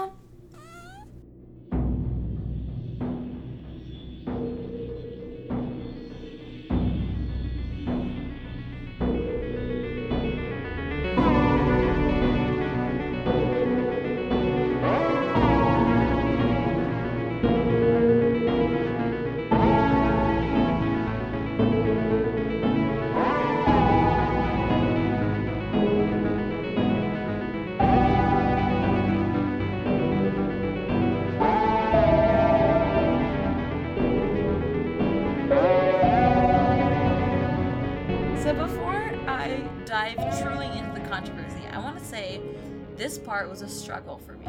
on. Part was a struggle for me.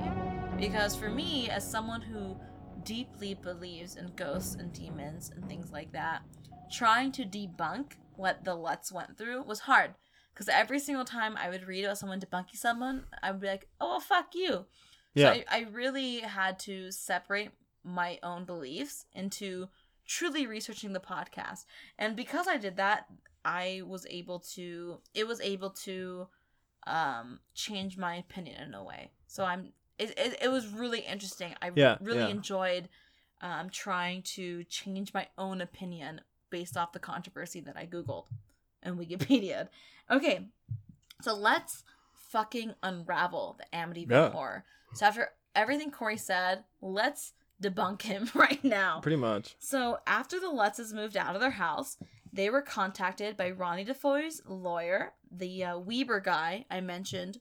Because for me, as someone who deeply believes in ghosts and demons and things like that, trying to debunk what the Lutz went through was hard. Because every single time I would read about someone debunking someone, I would be like, oh, well, fuck you. Yeah. So I, I really had to separate my own beliefs into truly researching the podcast. And because I did that, I was able to it was able to um change my opinion in a way. So I'm it, it, it was really interesting. I Yeah, really yeah. enjoyed um trying to change my own opinion based off the controversy that I googled and Wikipedia. Okay. So let's fucking unravel the Amityville Yeah. horror. So after everything Corey said, let's debunk him right now. Pretty much. So after the Lutzes moved out of their house, they were contacted by Ronnie DeFoe's lawyer, the uh, Weber guy I mentioned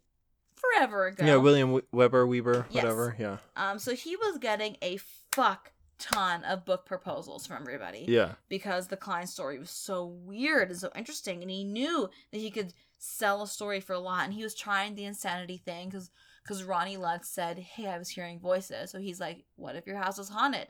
forever ago. Yeah, William Weber, Weber, Yes. whatever. Yeah. Um, so he was getting a fuck ton of book proposals from everybody Yeah. because the Klein story was so weird and so interesting, and he knew that he could sell a story for a lot, and he was trying the insanity thing because because Ronnie Lutz said, "Hey, I was hearing voices," so he's like, "What if your house is haunted?"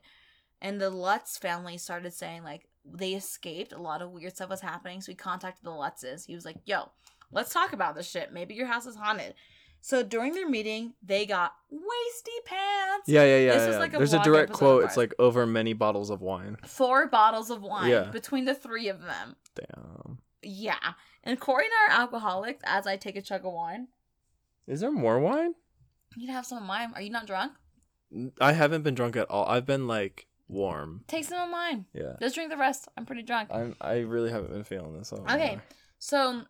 And the Lutz family started saying like they escaped, a lot of weird stuff was happening, so he contacted the Lutzes. He was like, "Yo, let's talk about this shit. Maybe your house is haunted." So during their meeting, they got wasty pants. Yeah, yeah, yeah. This was yeah. like a There's a direct quote. It's like over many bottles of wine. Four bottles of wine Yeah. between the three of them. Damn. Yeah. And Corey and I are alcoholics as I take a chug of wine. Is there more wine? You'd have some of mine. Are you not drunk? I haven't been drunk at all. I've been like warm. Take some of mine. Yeah. Just drink the rest. I'm pretty drunk. I'm. I really haven't been feeling this. So Okay. So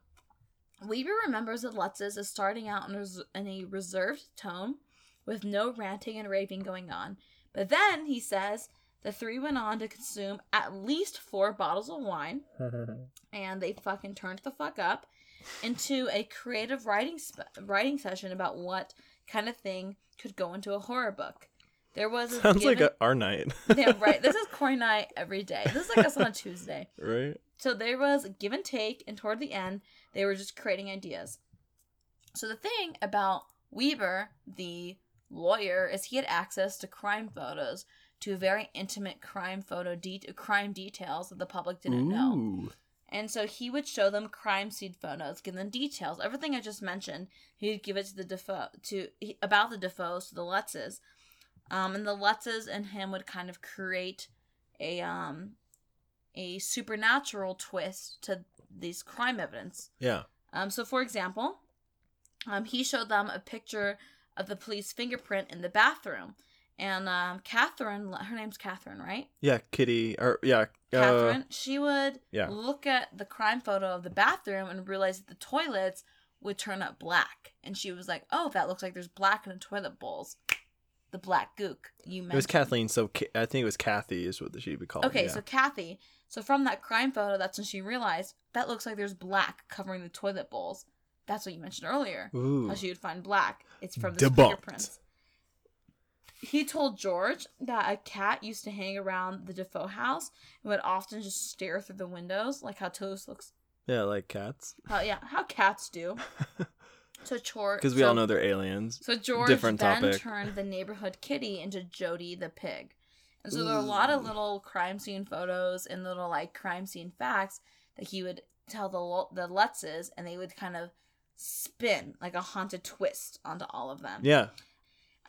Weaver remembers that Lutz's is starting out in, res- in a reserved tone with no ranting and raving going on. But then he says the three went on to consume at least four bottles of wine and they fucking turned the fuck up into a creative writing sp- writing session about what kind of thing could go into a horror book. There was a Sounds like a, our night. yeah, right. This is Corey night every day. This is like us on a Tuesday. right. So there was give and take, and toward the end, they were just creating ideas. So the thing about Weaver, the lawyer, is he had access to crime photos, to very intimate crime photo de- crime details that the public didn't know. And so he would show them crime scene photos, give them details, everything I just mentioned. He'd give it to the Defoe to he- about the Defoes to the Lutzes, um, and the Lutzes and him would kind of create a um a supernatural twist to these crime evidence. Yeah. Um, so for example, um, he showed them a picture of the police fingerprint in the bathroom, and um, Catherine, her name's Catherine, right? Yeah. Kitty. Or yeah. Uh, Catherine, she would yeah. look at the crime photo of the bathroom and realize that the toilets would turn up black. And she was like, oh, that looks like there's black in the toilet bowls. The black gook you mentioned. It was Kathleen. So I think it was Kathy is what she'd be called. Okay, yeah. so Kathy, so from that crime photo, that's when she realized that looks like there's black covering the toilet bowls. That's what you mentioned earlier. Ooh. How she would find black. It's from the Debunked. fingerprints. He told George that a cat used to hang around the Defoe house and would often just stare through the windows, like how Toast looks. Yeah, like cats. How yeah, how cats do. So George, Because we all know they're aliens. So George different then topic. turned the neighborhood kitty into Jody the pig. And so there are a lot of little crime scene photos and little like crime scene facts that he would tell the the Lutzes, and they would kind of spin like a haunted twist onto all of them. Yeah.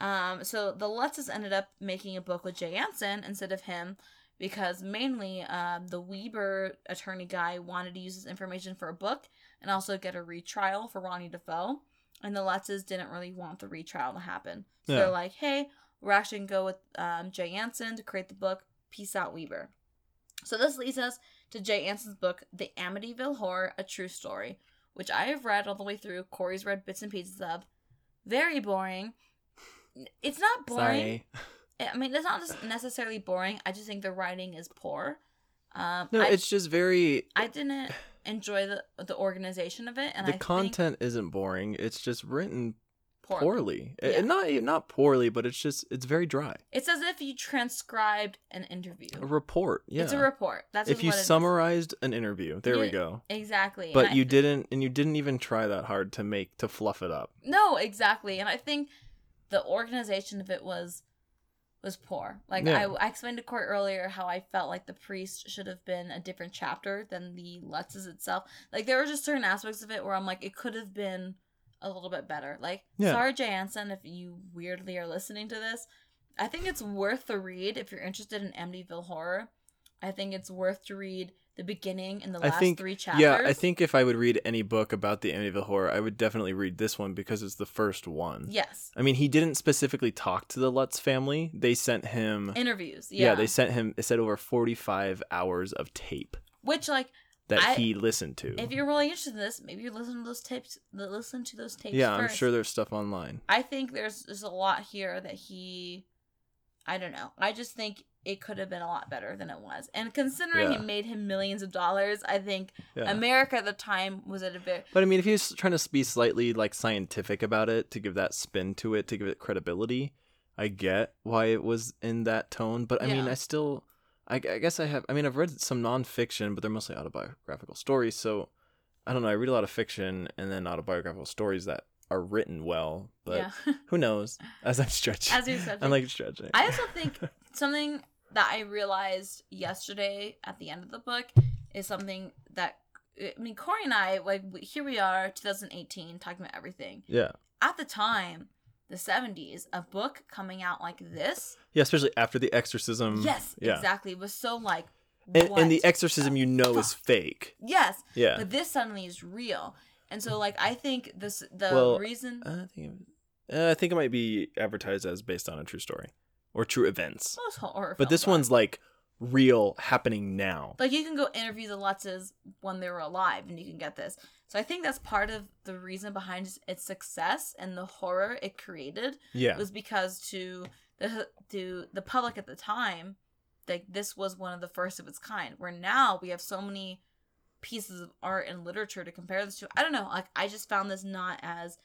Um, so the Lutzes ended up making a book with Jay Anson instead of him because mainly um, the Weber attorney guy wanted to use this information for a book and also get a retrial for Ronnie Defoe. and the Lutzes didn't really want the retrial to happen. So Yeah. they're like, "Hey, we're actually gonna go with um, Jay Anson to create the book. Peace out, Weaver." So this leads us to Jay Anson's book, The Amityville Horror: A True Story, which I have read all the way through. Corey's read bits and pieces of. Very boring. It's not boring. Sorry. I mean, it's not just necessarily boring. I just think the writing is poor. Um, No, I, it's just very. I didn't enjoy the the organization of it, and the I think content isn't boring. It's just written poor. poorly. Yeah. And not eh, not poorly, but it's just it's very dry. It's as if you transcribed an interview. A report. Yeah. It's a report. That's if you what it is. summarized an interview, there we go. exactly. But And you thi- didn't, and you didn't even try that hard to make to fluff it up. No, exactly. And I think the organization of it was was poor. Like Yeah. I, I explained to Court earlier how I felt like the priest should have been a different chapter than the Lutzes itself. Like there were just certain aspects of it where I'm like it could have been a little bit better. Like Yeah. sorry Jay Anson if you weirdly are listening to this. I think it's worth the read if you're interested in Amityville horror. I think it's worth to read the beginning and the I last think- three chapters. Yeah, I think if I would read any book about the Amityville horror, I would definitely read this one because it's the first one. yes. I mean, he didn't specifically talk to the Lutz family. They sent him. Interviews. yeah. Yeah. they sent him. It said over forty-five hours of tape Which like that I- he listened to. If you're really interested in this, maybe you listen to those tapes. Listen to those tapes. yeah, I'm sure there's stuff online. I think there's there's a lot here that he, I don't know. I just think it could have been a lot better than it was. And considering Yeah. it made him millions of dollars, I think Yeah. America at the time was at a bit. But I mean, if he was trying to be slightly like scientific about it to give that spin to it, to give it credibility, I get why it was in that tone. But I mean, I still, I, I guess I have. I mean, I've read some nonfiction, but they're mostly autobiographical stories. So I don't know. I read a lot of fiction and then autobiographical stories that are written well. But yeah. who knows? As I'm stretching, As you're stretching. I'm like stretching. I also think something that I realized yesterday at the end of the book is something that I mean Corey and I like here we are 2018 talking about everything. yeah, At the time, the 70s, a book coming out like this, yeah. Especially after the exorcism. yes, yeah. exactly, was so like And, and the exorcism, you know, is fake. yes, Yeah. but this suddenly is real. And so like I think this the Well, reason I think uh, I think it might be advertised as based on a true story or true events. most horror But this one's like real happening now. Like you can go interview the Lutzes when they were alive, and you can get this. So I think that's part of the reason behind its- its success and the horror it created Yeah. was because to the to the public at the time, like this was one of the first of its kind. Where now we have so many pieces of art and literature to compare this to. I don't know. Like I just found this not as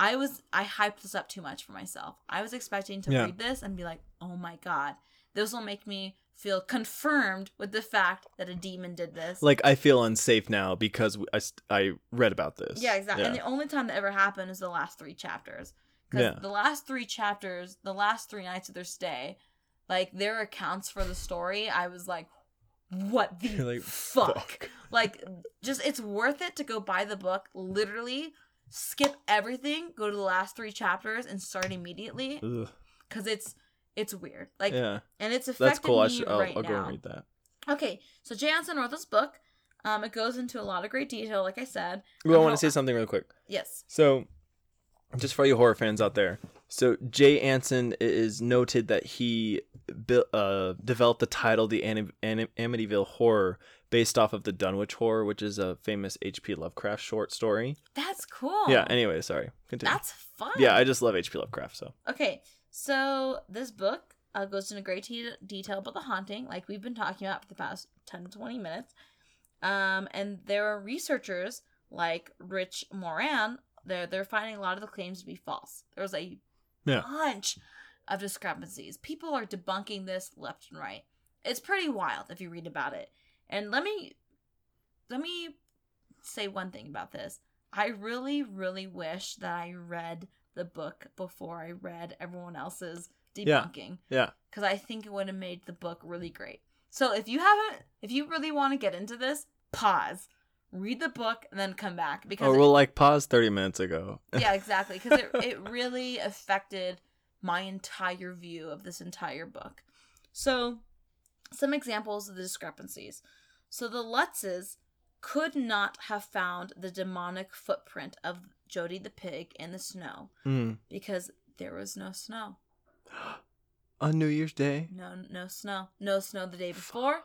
I was. I hyped this up too much for myself. I was expecting to Yeah. read this and be like, oh my god, this will make me feel confirmed with the fact that a demon did this. Like I feel unsafe now because I, I read about this. Yeah, exactly. And the only time that ever happened is the last three chapters. Because Yeah. the last three chapters, the last three nights of their stay, like their accounts for the story, I was like, what the like, fuck? Like, just it's worth it to go buy the book, literally skip everything, go to the last three chapters, and start immediately. Because it's it's weird. Like, yeah, and it's affecting that's cool. I me should. I'll, right I'll go now. and read that. Okay, so Jay Anson wrote this book. Um, it goes into a lot of great detail, like I said. Well, I want to say something real quick. Yes. So, just for you horror fans out there, so Jay Anson is noted that he bu- uh, developed the title "The Amityville Horror" based off of the Dunwich Horror, which is a famous H.P. Lovecraft short story. That's cool. Yeah. Anyway, sorry. Continue. That's fun. yeah, I just love H.P. Lovecraft. So Okay, so this book uh, goes into great te- detail about the haunting, like we've been talking about for the past 10 to 20 minutes. Um, and there are researchers like Rich Moran, they're, they're finding a lot of the claims to be false. There's a Yeah. bunch of discrepancies. People are debunking this left and right. It's pretty wild if you read about it. And let me let me say one thing about this. I really, really wish that I read the book before I read everyone else's debunking yeah, because I think it would have made the book really great. So if you haven't, if you really want to get into this, pause, read the book, and then come back because or it- we'll like pause thirty minutes ago. yeah, exactly, because it it really affected my entire view of this entire book. So, some examples of the discrepancies. So the Lutzes could not have found the demonic footprint of Jody the pig in the snow Mm. because there was no snow. On New Year's Day. No, no snow. No snow the day before.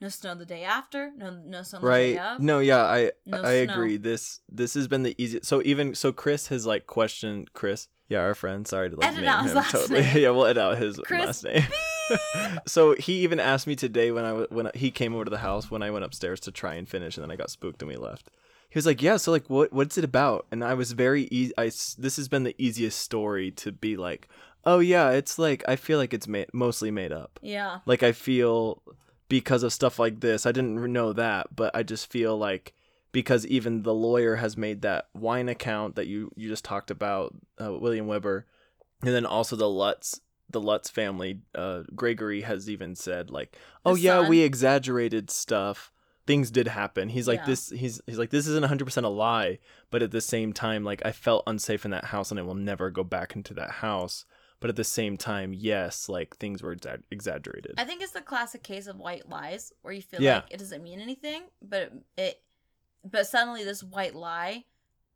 No snow the day after. No, no snow the day Right. of. No, yeah, I No I snow. agree. This this has been the easiest. So even so, Chris has like questioned Chris. Yeah, our friend. Sorry to like Edit name out his him totally. name. yeah, we'll edit out his Chris last name. so he even asked me today when I when he came over to the house when I went upstairs to try and finish, and then I got spooked and we left. He was like, "Yeah, so like, what what's it about?" And I was very easy. I this has been the easiest story to be like, "Oh yeah, it's like I feel like it's made mostly made up." Yeah. like i feel because of stuff like this i didn't know that but i just feel like because even the lawyer has made that wine account that you you just talked about uh, william weber and then also the lutz the lutz family uh gregory has even said like oh yeah son. we exaggerated stuff things did happen he's like Yeah. this he's he's like this isn't 100% a lie but at the same time like i felt unsafe in that house and i will never go back into that house but at the same time yes like things were exa- exaggerated I think it's the classic case of white lies where you feel Yeah. like it doesn't mean anything, but it, it but suddenly this white lie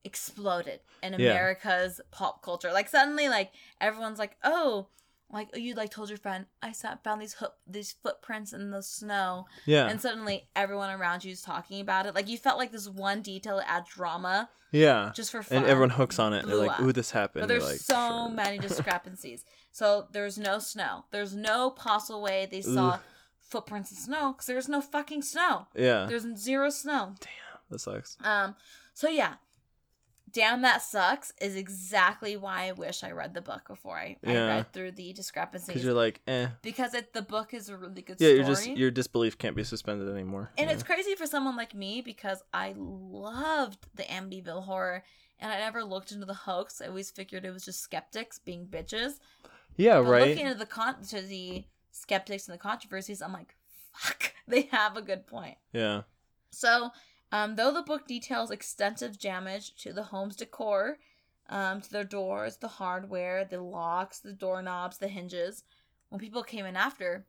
exploded in Yeah. America's pop culture. Like suddenly like everyone's like, "Oh, like you like told your friend I saw, found these hook these footprints in the snow." yeah And suddenly everyone around you is talking about it. Like you felt like this one detail adds drama yeah just for fun. and everyone hooks on it and they're like ooh this happened But there's like, so "Sure." many discrepancies. So there's no snow. There's no possible way they saw footprints in snow because there's no fucking snow. yeah There's zero snow. Damn that sucks Um. So yeah, damn that sucks is exactly why I wish I read the book before I, I read through the discrepancies. because you're like eh because it the book is a really good story. yeah story. you're just your disbelief can't be suspended anymore And yeah. it's crazy for someone like me because I loved the Amityville horror and I never looked into the hoax. I always figured it was just skeptics being bitches. yeah But right looking into the con to the skeptics and the controversies, I'm like, fuck, they have a good point. yeah So, um, though the book details extensive damage to the home's decor, um, to their doors, the hardware, the locks, the doorknobs, the hinges, when people came in after,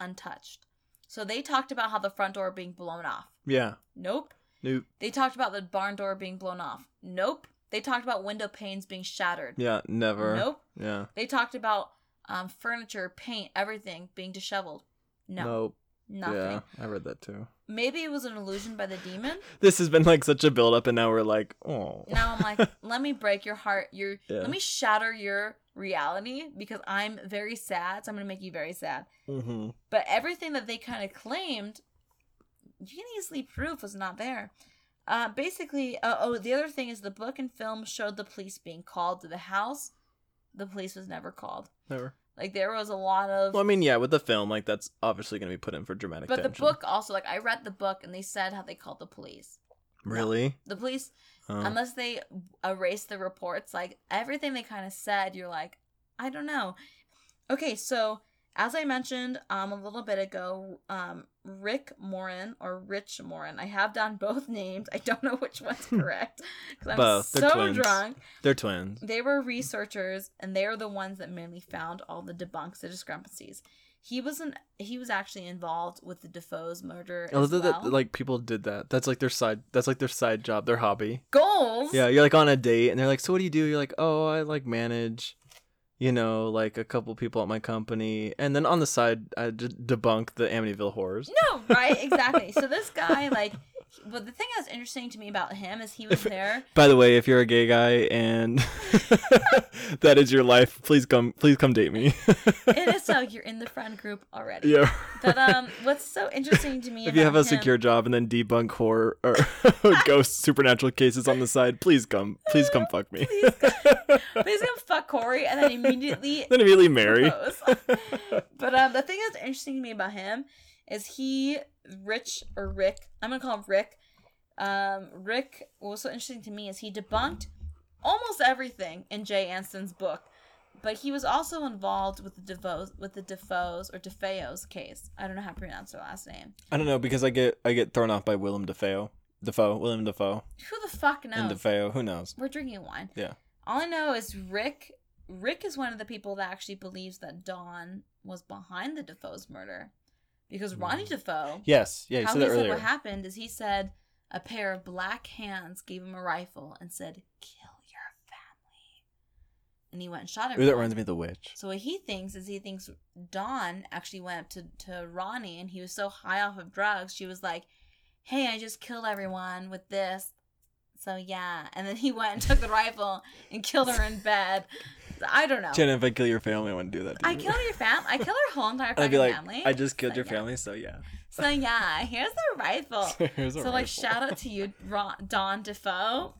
untouched. So they talked about how the front door being blown off. yeah Nope. nope They talked about the barn door being blown off. Nope. They talked about window panes being shattered. yeah never Nope. yeah They talked about um, furniture, paint, everything being disheveled. No, nope nothing. yeah i read that too Maybe it was an illusion by the demon. this has been like such a build up and now we're like oh Now I'm like, let me break your heart. Your Yeah. let me shatter your reality because I'm very sad. So I'm gonna make you very sad. hmm But everything that they kind of claimed, you can easily prove was not there. Uh, basically, uh, oh, the other thing is the book and film showed the police being called to the house. The police was never called. never Like there was a lot of well i mean yeah with the film like that's obviously going to be put in for dramatic But the book also, like, I read the book and they said how they called the police. really The police, Oh. unless they erase the reports, like, everything they kind of said, you're like, I don't know. Okay, so as I mentioned um a little bit ago, um Rick Moran or Rich Moran, I have done both names. I don't know which one's correct because I'm Both. They're so twins. drunk. they're twins They were researchers, and they are the ones that mainly found all the debunks, the discrepancies. He wasn't. He was actually involved with the Defoe's murder I love as that, well. that like people did that. That's like their side. That's like their side job, their hobby. Goals. Yeah, you're like on a date, and they're like, "So what do you do?" You're like, "Oh, I like manage, you know, like a couple people at my company," and then on the side, I d- debunk the Amityville horrors. No, right? Exactly. so this guy, like, but the thing that's interesting to me about him is he was there. By the way, if you're a gay guy and that is your life, please come, please come date me. It is so you're in the friend group already. yeah. But um, what's so interesting to me If you have a him- secure job and then debunk horror or ghost supernatural cases on the side, please come, please come fuck me. Please please come fuck Corey and then immediately then immediately marry. but um, the thing that's interesting to me about him is he Rich or Rick. I'm gonna call him Rick. Um, Rick. What was so interesting to me is he debunked almost everything in Jay Anson's book, but he was also involved with the Defoe's with the Defoe's or DeFeo's case. I don't know how to pronounce their last name. I don't know because I get I get thrown off by Willem Dafoe. Defoe, William Defoe, Who the fuck knows? and Defoe. Who knows? We're drinking wine. Yeah. All I know is Rick. Rick is one of the people that actually believes that Dawn was behind the Defoe's murder, because Ronnie. Defoe. Yes, yeah, you how he that said what happened is he said a pair of black hands gave him a rifle and said, "Kill your family." And he went and shot Ooh, everyone. that reminds me of the witch. So what he thinks is he thinks Dawn actually went up to, to Ronnie and he was so high off of drugs, she was like, Hey, I just killed everyone with this. So yeah. And then he went and took the rifle and killed her in bed. I don't know. Jenna, if I kill your family, I wouldn't do that. To I you. killed your fam I kill her whole entire family. I'd fucking be like, family. I just killed So, your yeah. family, so yeah. So yeah, here's the rifle. Here's a so like shout out to you, Ron, Don Defoe.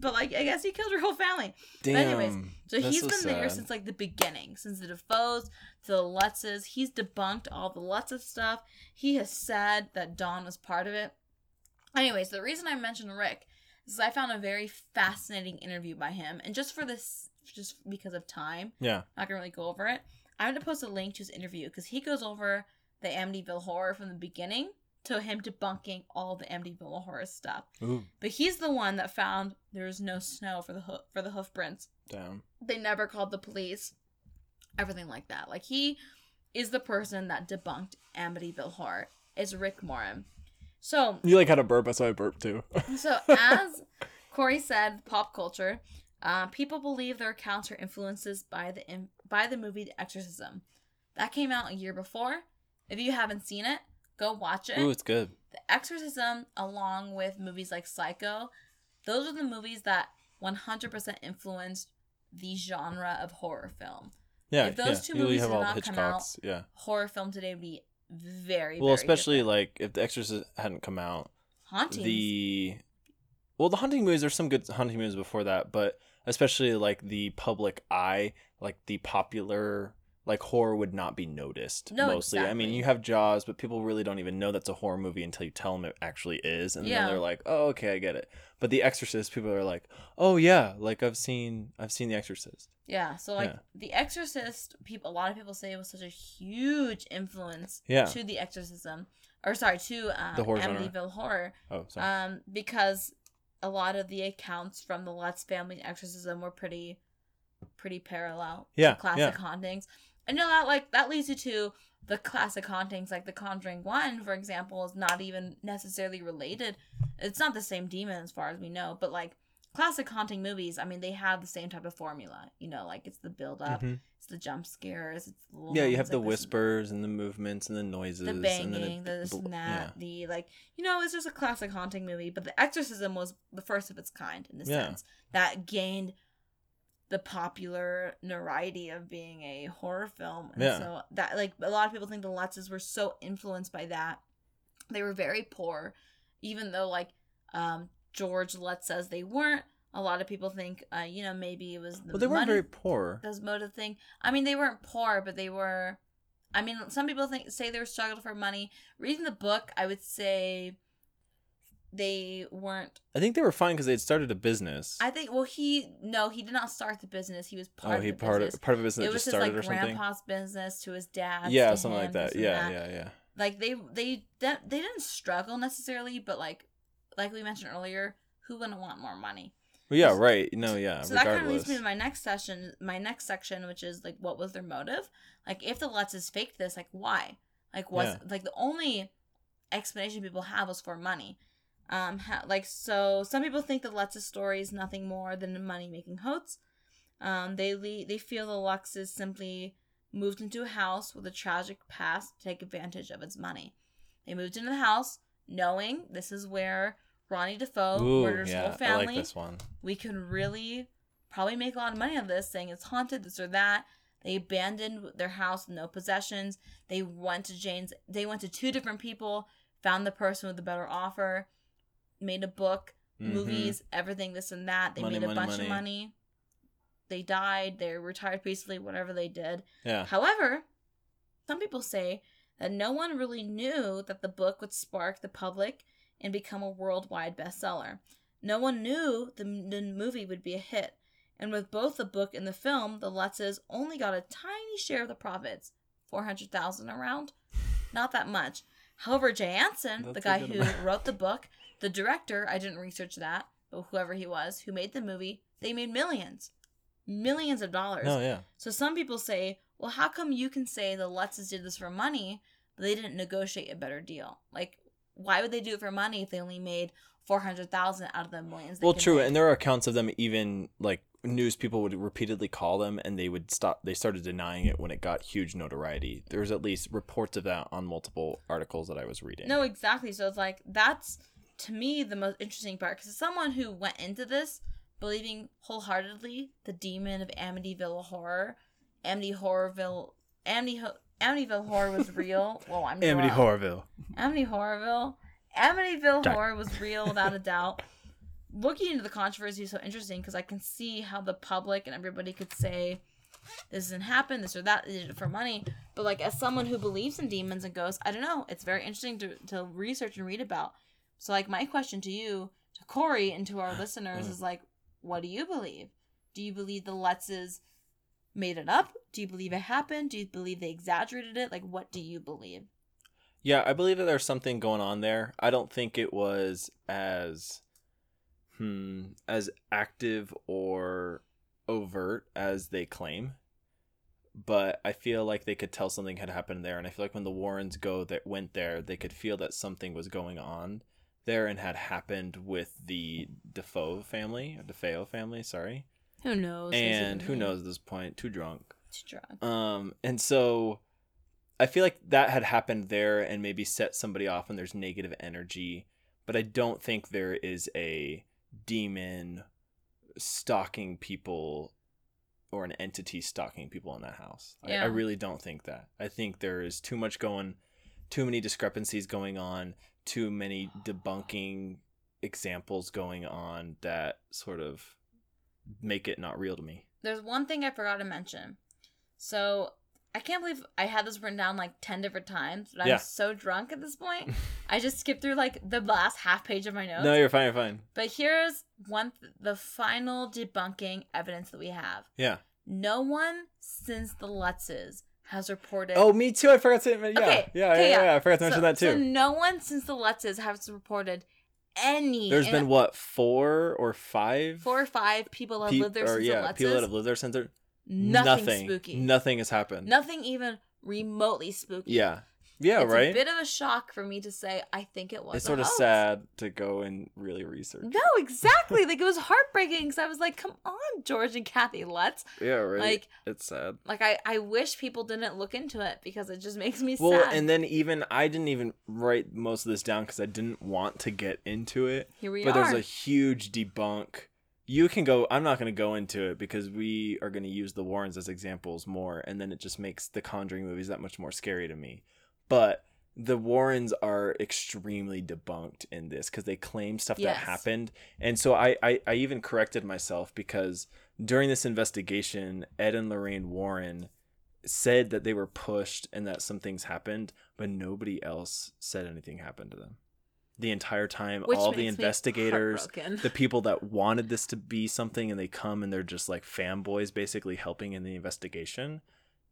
But like I guess he killed her whole family. Damn. anyways, So he's been there since like the beginning, since the Defoes to the Lutzes. He's debunked all the Lutzes stuff. He has said that Dawn was part of it. Anyways, the reason I mentioned Rick is I found a very fascinating interview by him, and just for this, just because of time, Yeah. not gonna really go over it. I'm gonna post a link to his interview because he goes over the Amityville horror from the beginning to him debunking all the Amityville horror stuff. Ooh, But he's the one that found there was no snow for the hoof for the hoof prints damn. they never called the police everything like that like he is the person that debunked amityville horror is rick Moran. so You like had a burp, so I burped too. so as corey said pop culture uh, people believe their accounts are influences by the in- by the movie the exorcism that came out a year before if you haven't seen it go watch it Ooh, it's good. the Exorcism, along with movies like Psycho, those are the movies that 100% influenced the genre of horror film. Yeah. If those yeah. two You- movies did not come out, Yeah. Horror film today would be very, Well, very especially different. like if The Exorcist hadn't come out, hauntings. the well, the hunting movies. There's some good hunting movies before that, but especially like the public eye, like the popular like horror would not be noticed No, mostly. I mean, you have Jaws, but people really don't even know that's a horror movie until you tell them it actually is, and Yeah. then they're like, "Oh, okay, I get it." But The Exorcist, people are like, "Oh yeah, like I've seen, I've seen The Exorcist." yeah, so like Yeah. The Exorcist, people a lot of people say it was such a huge influence Yeah. to the Exorcism, or sorry, to um, The horror genre. Amityville horror. Oh, sorry. um, because a lot of the accounts from the Lutz family exorcism were pretty, pretty parallel. Yeah, to classic yeah. hauntings, and you know that like that leads you to the classic hauntings, like The Conjuring One, for example, is not even necessarily related. It's not the same demon as far as we know, but like classic haunting movies, I mean, they have the same type of formula. You know, like it's the build up, Mhm. it's the jump scares, it's the little Yeah, you have the like this- whispers and the movements and the noises, the and banging, it- the this and that, yeah. the like, you know, it's just a classic haunting movie. But The Exorcism was the first of its kind in a Yeah. sense that gained the popular notoriety of being a horror film. And Yeah. so that like a lot of people think the Lutzes were so influenced by that. They were very poor, even though like um George Lutz says they weren't. A lot of people think, uh, you know, maybe it was the Well, they weren't money very poor. those motive thing. I mean, they weren't poor, but they were. I mean, some people think say they were struggling for money. Reading the book, I would say they weren't. I think they were fine because they had started a business. I think. Well, he no, he did not start the business. He was part oh, of he the part business. of part of a business it that was just his started like or something. grandpa's business to his dad. Yeah, something him, like that. Yeah, that. yeah, yeah. Like they they they didn't struggle necessarily, but like like we mentioned earlier, who wouldn't want more money? Well, yeah, right. No, yeah. so that kind of leads me to my next session, my next section, which is like, what was their motive? Like, if the Lutzes faked this, like, why? Like, was Yeah. like the only explanation people have was for money. Um, ha- like so, some people think the Lutzes story is nothing more than a money making hoax. Um, they le- they feel the Lutzes simply moved into a house with a tragic past to take advantage of its money. They moved into the house knowing this is where Ronnie Defoe Ooh, murders yeah, whole family I like this one. we can really probably make a lot of money on this saying it's haunted this or that they abandoned their house no possessions they went to jane's they went to two different people found the person with the better offer made a book Mhm. movies everything this and that they Money, made a money, bunch money. of money they died they retired peacefully whatever they did Yeah. However, some people say that no one really knew that the book would spark the public and become a worldwide bestseller. No one knew the, the movie would be a hit. And with both the book and the film, the Lutzes only got a tiny share of the profits 400,000 around. Not that much. However, Jay Anson, the That's a guy who amount. wrote the book, the director, I didn't research that, but whoever he was who made the movie, they made millions. Millions of dollars. No, yeah. So some people say, well, how come you can say the Lutzes did this for money, but they didn't negotiate a better deal? Like, why would they do it for money if they only made four hundred thousand out of the millions? they Well, true, make? and there are accounts of them even like news people would repeatedly call them, and they would stop. They started denying it when it got huge notoriety. There was at least reports of that on multiple articles that I was reading. No, exactly. So it's like that's to me the most interesting part because someone who went into this believing wholeheartedly the demon of Amityville horror, Amity Horrorville, Amity Ho- Amityville horror was real. Well, I'm Amity. Horrorville. Amity Horrorville, Amityville Sorry. horror was real without a doubt. Looking into the controversy is so interesting because I can see how the public and everybody could say this didn't happen, this or that, they did it for money. But like as someone who believes in demons and ghosts, I don't know. It's very interesting to, to research and read about. So like my question to you, to Corey, and to our listeners mm. is like, what do you believe? Do you believe the Lutzes made it up? Do you believe it happened? Do you believe they exaggerated it? Like what do you believe? Yeah, I believe that there's something going on there. I don't think it was as hmm as active or overt as they claim. But I feel like they could tell something had happened there and I feel like when the Warrens go that went there, they could feel that something was going on there and had happened with the Defoe family, DeFeo family, sorry. Who knows? And who knows at this point, too drunk. Too drunk. Um, and so I feel like that had happened there and maybe set somebody off and there's negative energy, but I don't think there is a demon stalking people or an entity stalking people in that house. I, Yeah. I really don't think that. I think there is too much going, too many discrepancies going on, too many debunking examples going on that sort of make it not real to me. There's one thing I forgot to mention. So I can't believe I had this written down like ten different times, but I'm so drunk at this point. I just skipped through like the last half page of my notes. No, you're fine, you're fine. But here's one th- the final debunking evidence that we have. Yeah. No one since the Lutzes has reported. Oh, me too. I forgot to. Yeah, Okay, yeah, okay, yeah, yeah. yeah, I forgot to mention so, that So too. no one since the Lutzes has reported any. There's and been what four or five four or five people have pe- lived there or since yeah, Lutzes. people that have lived there since. There, nothing, spooky. Nothing has happened. Nothing even remotely spooky. Yeah, yeah, it's right. a bit of a shock for me to say I think it was. it's sort of hoax. sad to go and really research. No, exactly. like it was heartbreaking because I was like, "Come on, George and Kathy, let's." Yeah, right. Like- it's sad. Like I, I wish people didn't look into it because it just makes me Well, sad. Well, and then even I didn't even write most of this down because I didn't want to get into it. Here we but are. there's a huge debunk. You can go. I'm not going to go into it because we are going to use the Warrens as examples more, and then it just makes the Conjuring movies that much more scary to me. But the Warrens are extremely debunked in this because they claim stuff Yes. that happened, and so I, I I even corrected myself because during this investigation, Ed and Lorraine Warren said that they were pushed and that some things happened, but nobody else said anything happened to them. The entire time, Which all the investigators, the people that wanted this to be something, and they come and they're just like fanboys basically helping in the investigation,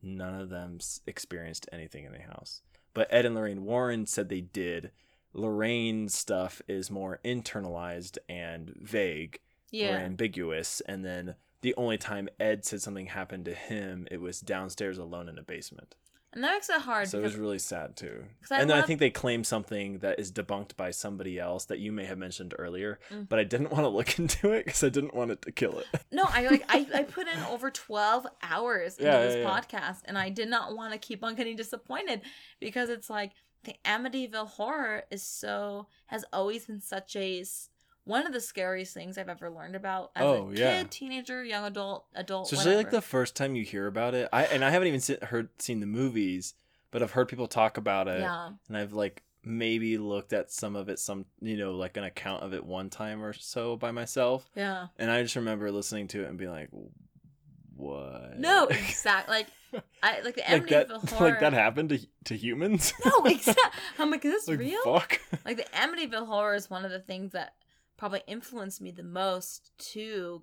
none of them experienced anything in the house. But Ed and Lorraine Warren said they did. Lorraine's stuff is more internalized and vague yeah. or ambiguous. And then the only time Ed said something happened to him, it was downstairs alone in a basement. And that makes it hard So it was really sad too. I and then I think they claim something that is debunked by somebody else that you may have mentioned earlier, Mm. but I didn't want to look into it because I didn't want it to kill it. no, I like I, I put in over twelve hours into Yeah, this yeah, yeah. podcast, and I did not want to keep on getting disappointed because it's like the Amityville horror is so has always been such a one of the scariest things I've ever learned about as Oh, a yeah. kid, teenager, young adult, adult. Especially like the first time you hear about it. I and I haven't even se- heard seen the movies, but I've heard people talk about it, yeah. and I've like maybe looked at some of it, some you know like an account of it one time or so by myself, Yeah. and I just remember listening to it and being like, "What?" No, exactly. Like I like the like that, horror. like that happened to to humans. No, exactly. I'm like, is this like real? fuck. Like the Amityville horror is one of the things that probably influenced me the most to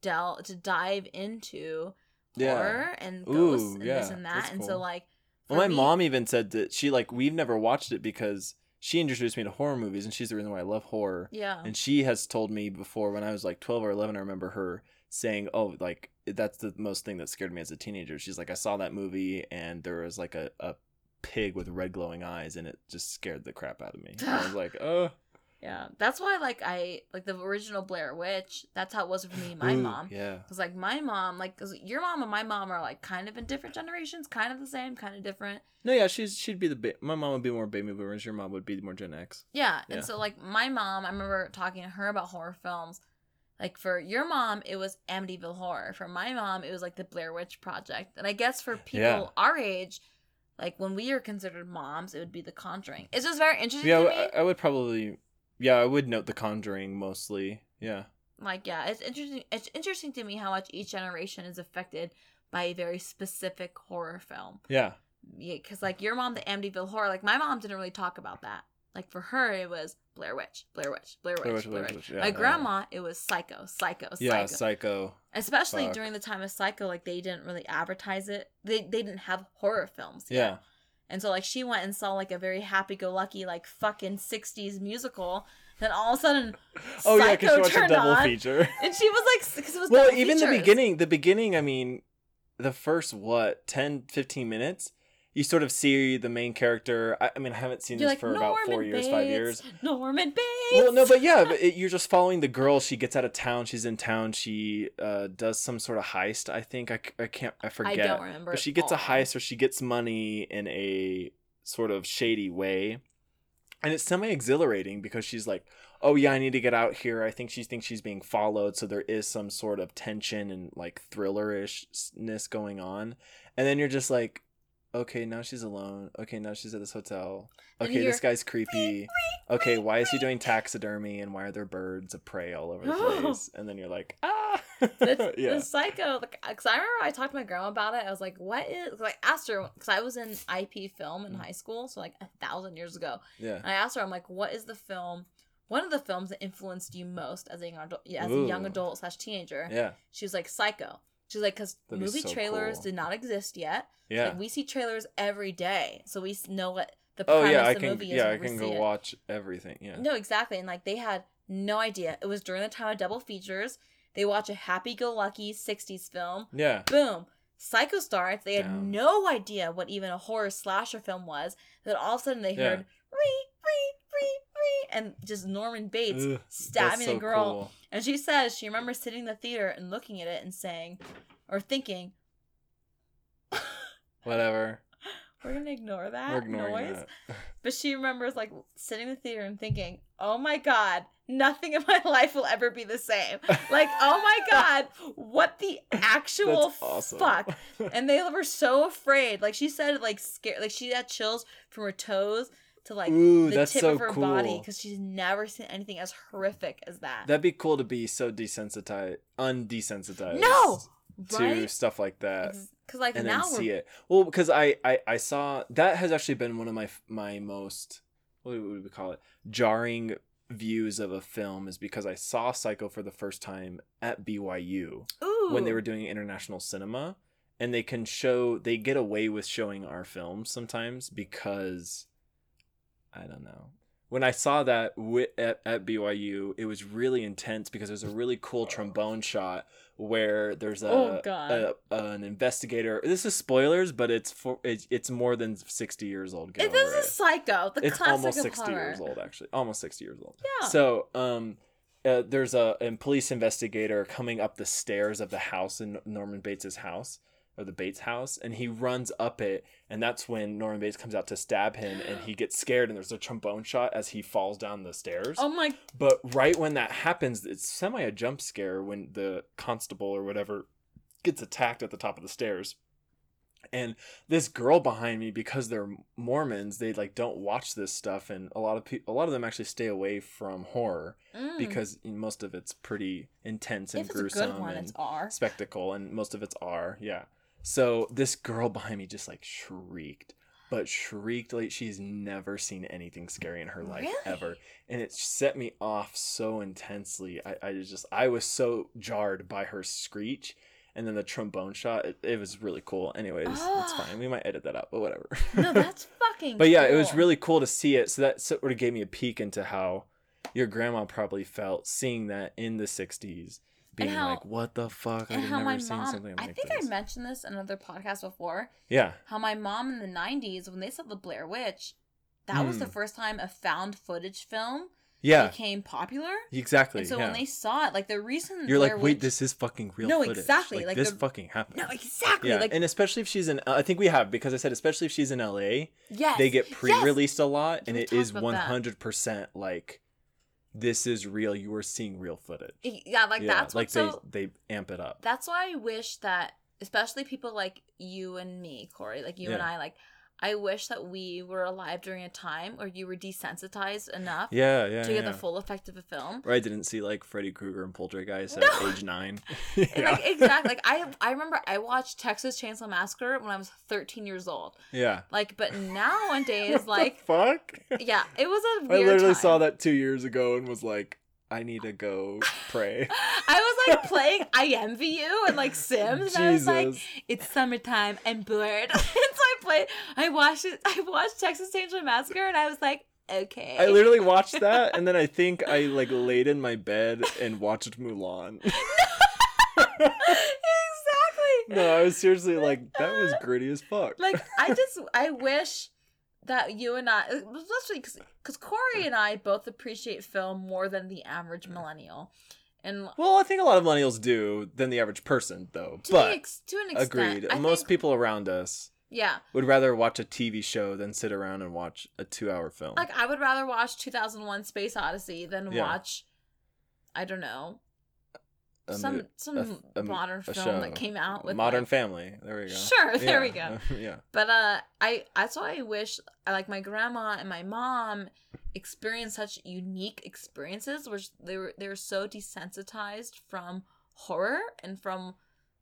del to dive into Yeah. horror and Ooh, ghosts and this and that. And so like Well, my me- mom even said that she like we've never watched it because she introduced me to horror movies, and she's the reason why I love horror. Yeah. And she has told me before when I was like 12 or 11, I remember her saying, Oh, like, that's the most thing that scared me as a teenager. She's like, I saw that movie and there was like a, a pig with red glowing eyes, and it just scared the crap out of me. I was like, oh, Yeah, that's why like I like the original Blair Witch. That's how it was for me, and my ooh, mom. yeah, Cause like my mom, like 'cause your mom and my mom are like kind of in different generations, kind of the same, kind of different. no, yeah, she's she'd be the ba- my mom would be more baby boomers. Your mom would be more Gen X. Yeah, Yeah. and so like my mom, I remember talking to her about horror films. Like for your mom, it was Amityville Horror. For my mom, it was like the Blair Witch Project. And I guess for people Yeah. our age, like when we are considered moms, it would be The Conjuring. It's just very interesting Yeah, to I, me. I would probably, yeah, I would note The Conjuring mostly. Yeah, like yeah, it's interesting. It's interesting to me how much each generation is affected by a very specific horror film. yeah, Yeah, because like your mom, the Amityville Horror, like my mom didn't really talk about that. Like for her, it was Blair Witch, Blair Witch, Blair Witch, Blair Blair Witch, Witch. Blair Witch, yeah, My yeah. grandma, it was Psycho, Psycho, Psycho. yeah, Psycho. Psycho. Especially Fuck. during the time of Psycho, like they didn't really advertise it. They they didn't have horror films. yet. Yeah, And so like she went and saw like a very happy-go-lucky like fucking '60s musical. Then all of a sudden, oh yeah, Psycho because she watched a double on, feature. and she was like, because it was well even the beginning the beginning i mean the first what 10 15 minutes you sort of see the main character. I, I mean i haven't seen You're this like for Norman about four years five years. Norman Bates. well no but yeah but it, you're just following the girl. She gets out of town. She's in town. She uh, does some sort of heist i think. I, I can't i forget. I don't remember. but she gets a heist or she gets money in a sort of shady way. And it's semi exhilarating because she's like oh yeah i need to get out here. I think she thinks she's being followed. So there is some sort of tension and like thrillerishness going on. And then you're just like okay now she's alone. Okay now she's at this hotel. Okay this guy's creepy. Okay why is he doing taxidermy and why are there birds of prey all over the place? And then you're like ah. The, yeah. the psycho. Because i remember i talked to my grandma about it. I was like what is cause i asked her because i was in ip film in Mm. high school so like a thousand years ago. Yeah. And i asked her i'm like what is the film one of the films that influenced you most as a young adult yeah, as a young adult slash teenager? Yeah. She was like psycho she's like because movie so trailers cool. did not exist yet yeah like we see trailers every day so we know what the oh premise yeah i of the can movie is yeah i can go it. watch everything yeah No, exactly. And like they had no idea. It was during the time of double features. They watch a happy go lucky 60s film. yeah Boom. Psycho starts. They had Damn. no idea what even a horror slasher film was. Then all of a sudden they Yeah. heard ree, ree, ree, ree, and just Norman Bates Ugh, stabbing so girl. cool. And she says she remembers sitting in the theater and looking at it and saying, or thinking, whatever we're going to ignore that noise. that But she remembers like sitting in the theater and thinking, "Oh my god, nothing in my life will ever be the same." Like, "Oh my god, what the actual awesome. fuck?" And they were so afraid. Like she said, like scared. Like she had chills from her toes to like Ooh, the that's tip so of her cool. body because she's never seen anything as horrific as that. That'd be cool to be so desensitized, undesensitized. No! to right? stuff like that, Because like and now then we're see it. Well, because I, I I saw that has actually been one of my my most what would we call it jarring views of a film is because I saw Psycho for the first time at BYU ooh when they were doing international cinema, and they can show they get away with showing our films sometimes because I don't know. When I saw that wi- at, at BYU, it was really intense because there's a really cool trombone shot where there's a, Oh, God. a an investigator. This is spoilers, but it's for it's, it's more than sixty years old. Get It, over this it is Psycho, the it's classic almost of 60 horror. years old actually almost 60 years old Yeah. so um uh, there's a, a police investigator coming up the stairs of the house in norman bates's house or the bates house and he runs up it and that's when norman bates comes out to stab him and he gets scared and there's a trombone shot as he falls down the stairs Oh my but right when that happens it's semi a jump scare when the constable or whatever gets attacked at the top of the stairs and this girl behind me because they're mormons they like don't watch this stuff and a lot of people a lot of them actually stay away from horror mm. because most of it's pretty intense and if it's a gruesome good one, and it's R. spectacle and most of it's R. Yeah. So this girl behind me just like shrieked, but shrieked like she's never seen anything scary in her life Really? ever. And it set me off so intensely. I, I just I was so jarred by her screech. And then the trombone shot, it, it was really cool. Anyways, it's Ah. fine. We might edit that out, but whatever. No, that's fucking. but yeah, it was really cool to see it. So that sort of gave me a peek into how your grandma probably felt seeing that in the 60s being how- like, "What the fuck? and I've how never my seen mom something I think this." I mentioned this in another podcast before. yeah, How my mom in the nineties, when they saw the Blair Witch, that was the Hmm. first time a found footage film yeah, became popular. exactly. And so yeah. when they saw it, like the reason You're like, wait, Witch- this is fucking real No, footage. exactly, Like, like, this the- fucking happened. No, exactly. yeah, like and especially if she's in, I think we have because I said especially if she's in LA, yes, they get pre-released a lot, and it is it talked is about one that. hundred percent like this is real. You are seeing real footage. Yeah, like yeah, that's like what's so. they they amp it up. That's why I wish that, especially people like you and me, Corey, like you and I, like I wish that we were alive during a time where you were desensitized enough Yeah, yeah, to get yeah. the full effect of a film. Or I didn't see like Freddy Krueger and Poltergeist No. at age nine. Yeah. Like exactly, like I I remember I watched Texas Chainsaw Massacre when I was 13 years old. yeah. Like, but now nowadays, What like, the fuck. yeah, it was a I literally time. saw that two years ago and was like, I need to go pray. I was like playing I envy you and like Sims, and I was like, it's summertime, I'm bored. and so I played. I watched it. I watched Texas Chainsaw Massacre, and I was like, okay. I literally watched that and then I think I like laid in my bed and watched Mulan. exactly. no, I was seriously like, that was gritty as fuck. Like I just I wish that you and I, especially because Corey and I both appreciate film more than the average millennial, and well, I think a lot of millennials do than the average person, though. to but ex- to an extent, agreed. I Most think- people around us yeah. would rather watch a TV show than sit around and watch a two-hour film. Like I would rather watch 2001: Space Odyssey than Yeah. watch, I don't know, A some mo- some a a- modern film that came out with Modern like- Family. There we go. Sure, there we go. yeah. But uh, I that's why I wish I like my grandma and my mom experienced such unique experiences, which they were they were so desensitized from horror and from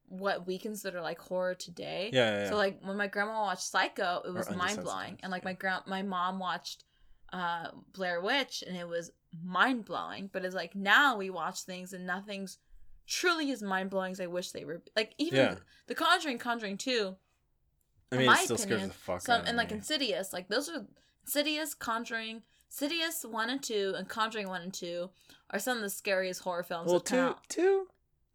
what we consider like horror today. Yeah, yeah, yeah. So like when my grandma watched Psycho, it was mind blowing, and like my yeah. grand my mom watched uh Blair Witch, and it was mind blowing. But it's like now we watch things and nothing's truly as mind blowing as I wish they were. Like even Yeah. The Conjuring, Conjuring Two I in mean, my it still scares opinion, the fuck some out of and like. Insidious, like those are Insidious, Conjuring, Insidious one and two, and Conjuring one and two are some of the scariest horror films. Well, two, two,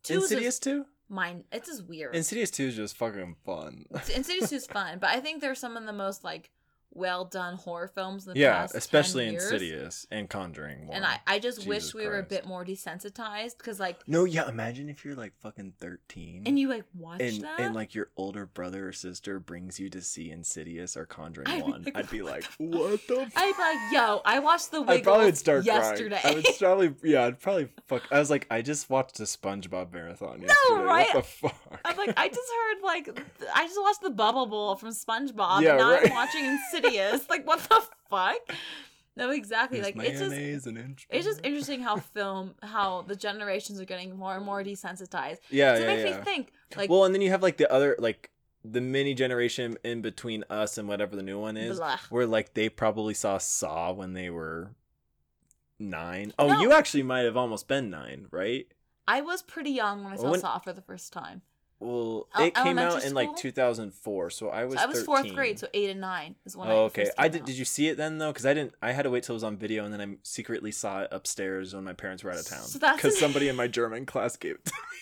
Two Insidious two. mine. It's just weird. Insidious two is just fucking fun. Insidious two is fun, but I think they're some of the most like well done horror films in the yeah, past. 10 especially years. Insidious and Conjuring. And one. I, I just Jesus wish we were a bit more desensitized because like no, yeah. Imagine if you're like fucking thirteen, and you like watch and that and like your older brother or sister brings you to see Insidious or Conjuring I'd be one. like, I'd be like, what the? F-? I'd be like, yo, I watched the I probably would start yesterday. crying. I would probably, yeah, I'd probably fuck. I was like, I just watched a SpongeBob marathon yesterday. No, right? What the fuck? I'm like, I just heard like, th- I just watched the Bubble Bowl from SpongeBob, Yeah, and now right. I'm watching Insidious. Like, what the fuck? No, exactly. There's like, it's just, mayonnaise and inch it's just interesting how film, how the generations are getting more and more desensitized. Yeah, 'Cause yeah, it makes yeah. me think, like, well, and then you have like the other like the mini generation in between us and whatever the new one is, blah. where like they probably saw Saw when they were nine. Oh, No. you actually might have almost been nine, right? I was pretty young when I saw When- Saw for the first time. Well, El- it came out in like 2004, so I was. So I was fourth grade, so eight and nine is when oh, I Oh, okay. first I did. out. Did you see it then though? Because I didn't. I had to wait till it was on video, and then I secretly saw it upstairs when my parents were out of town. So that's Because somebody in my German class gave it to me.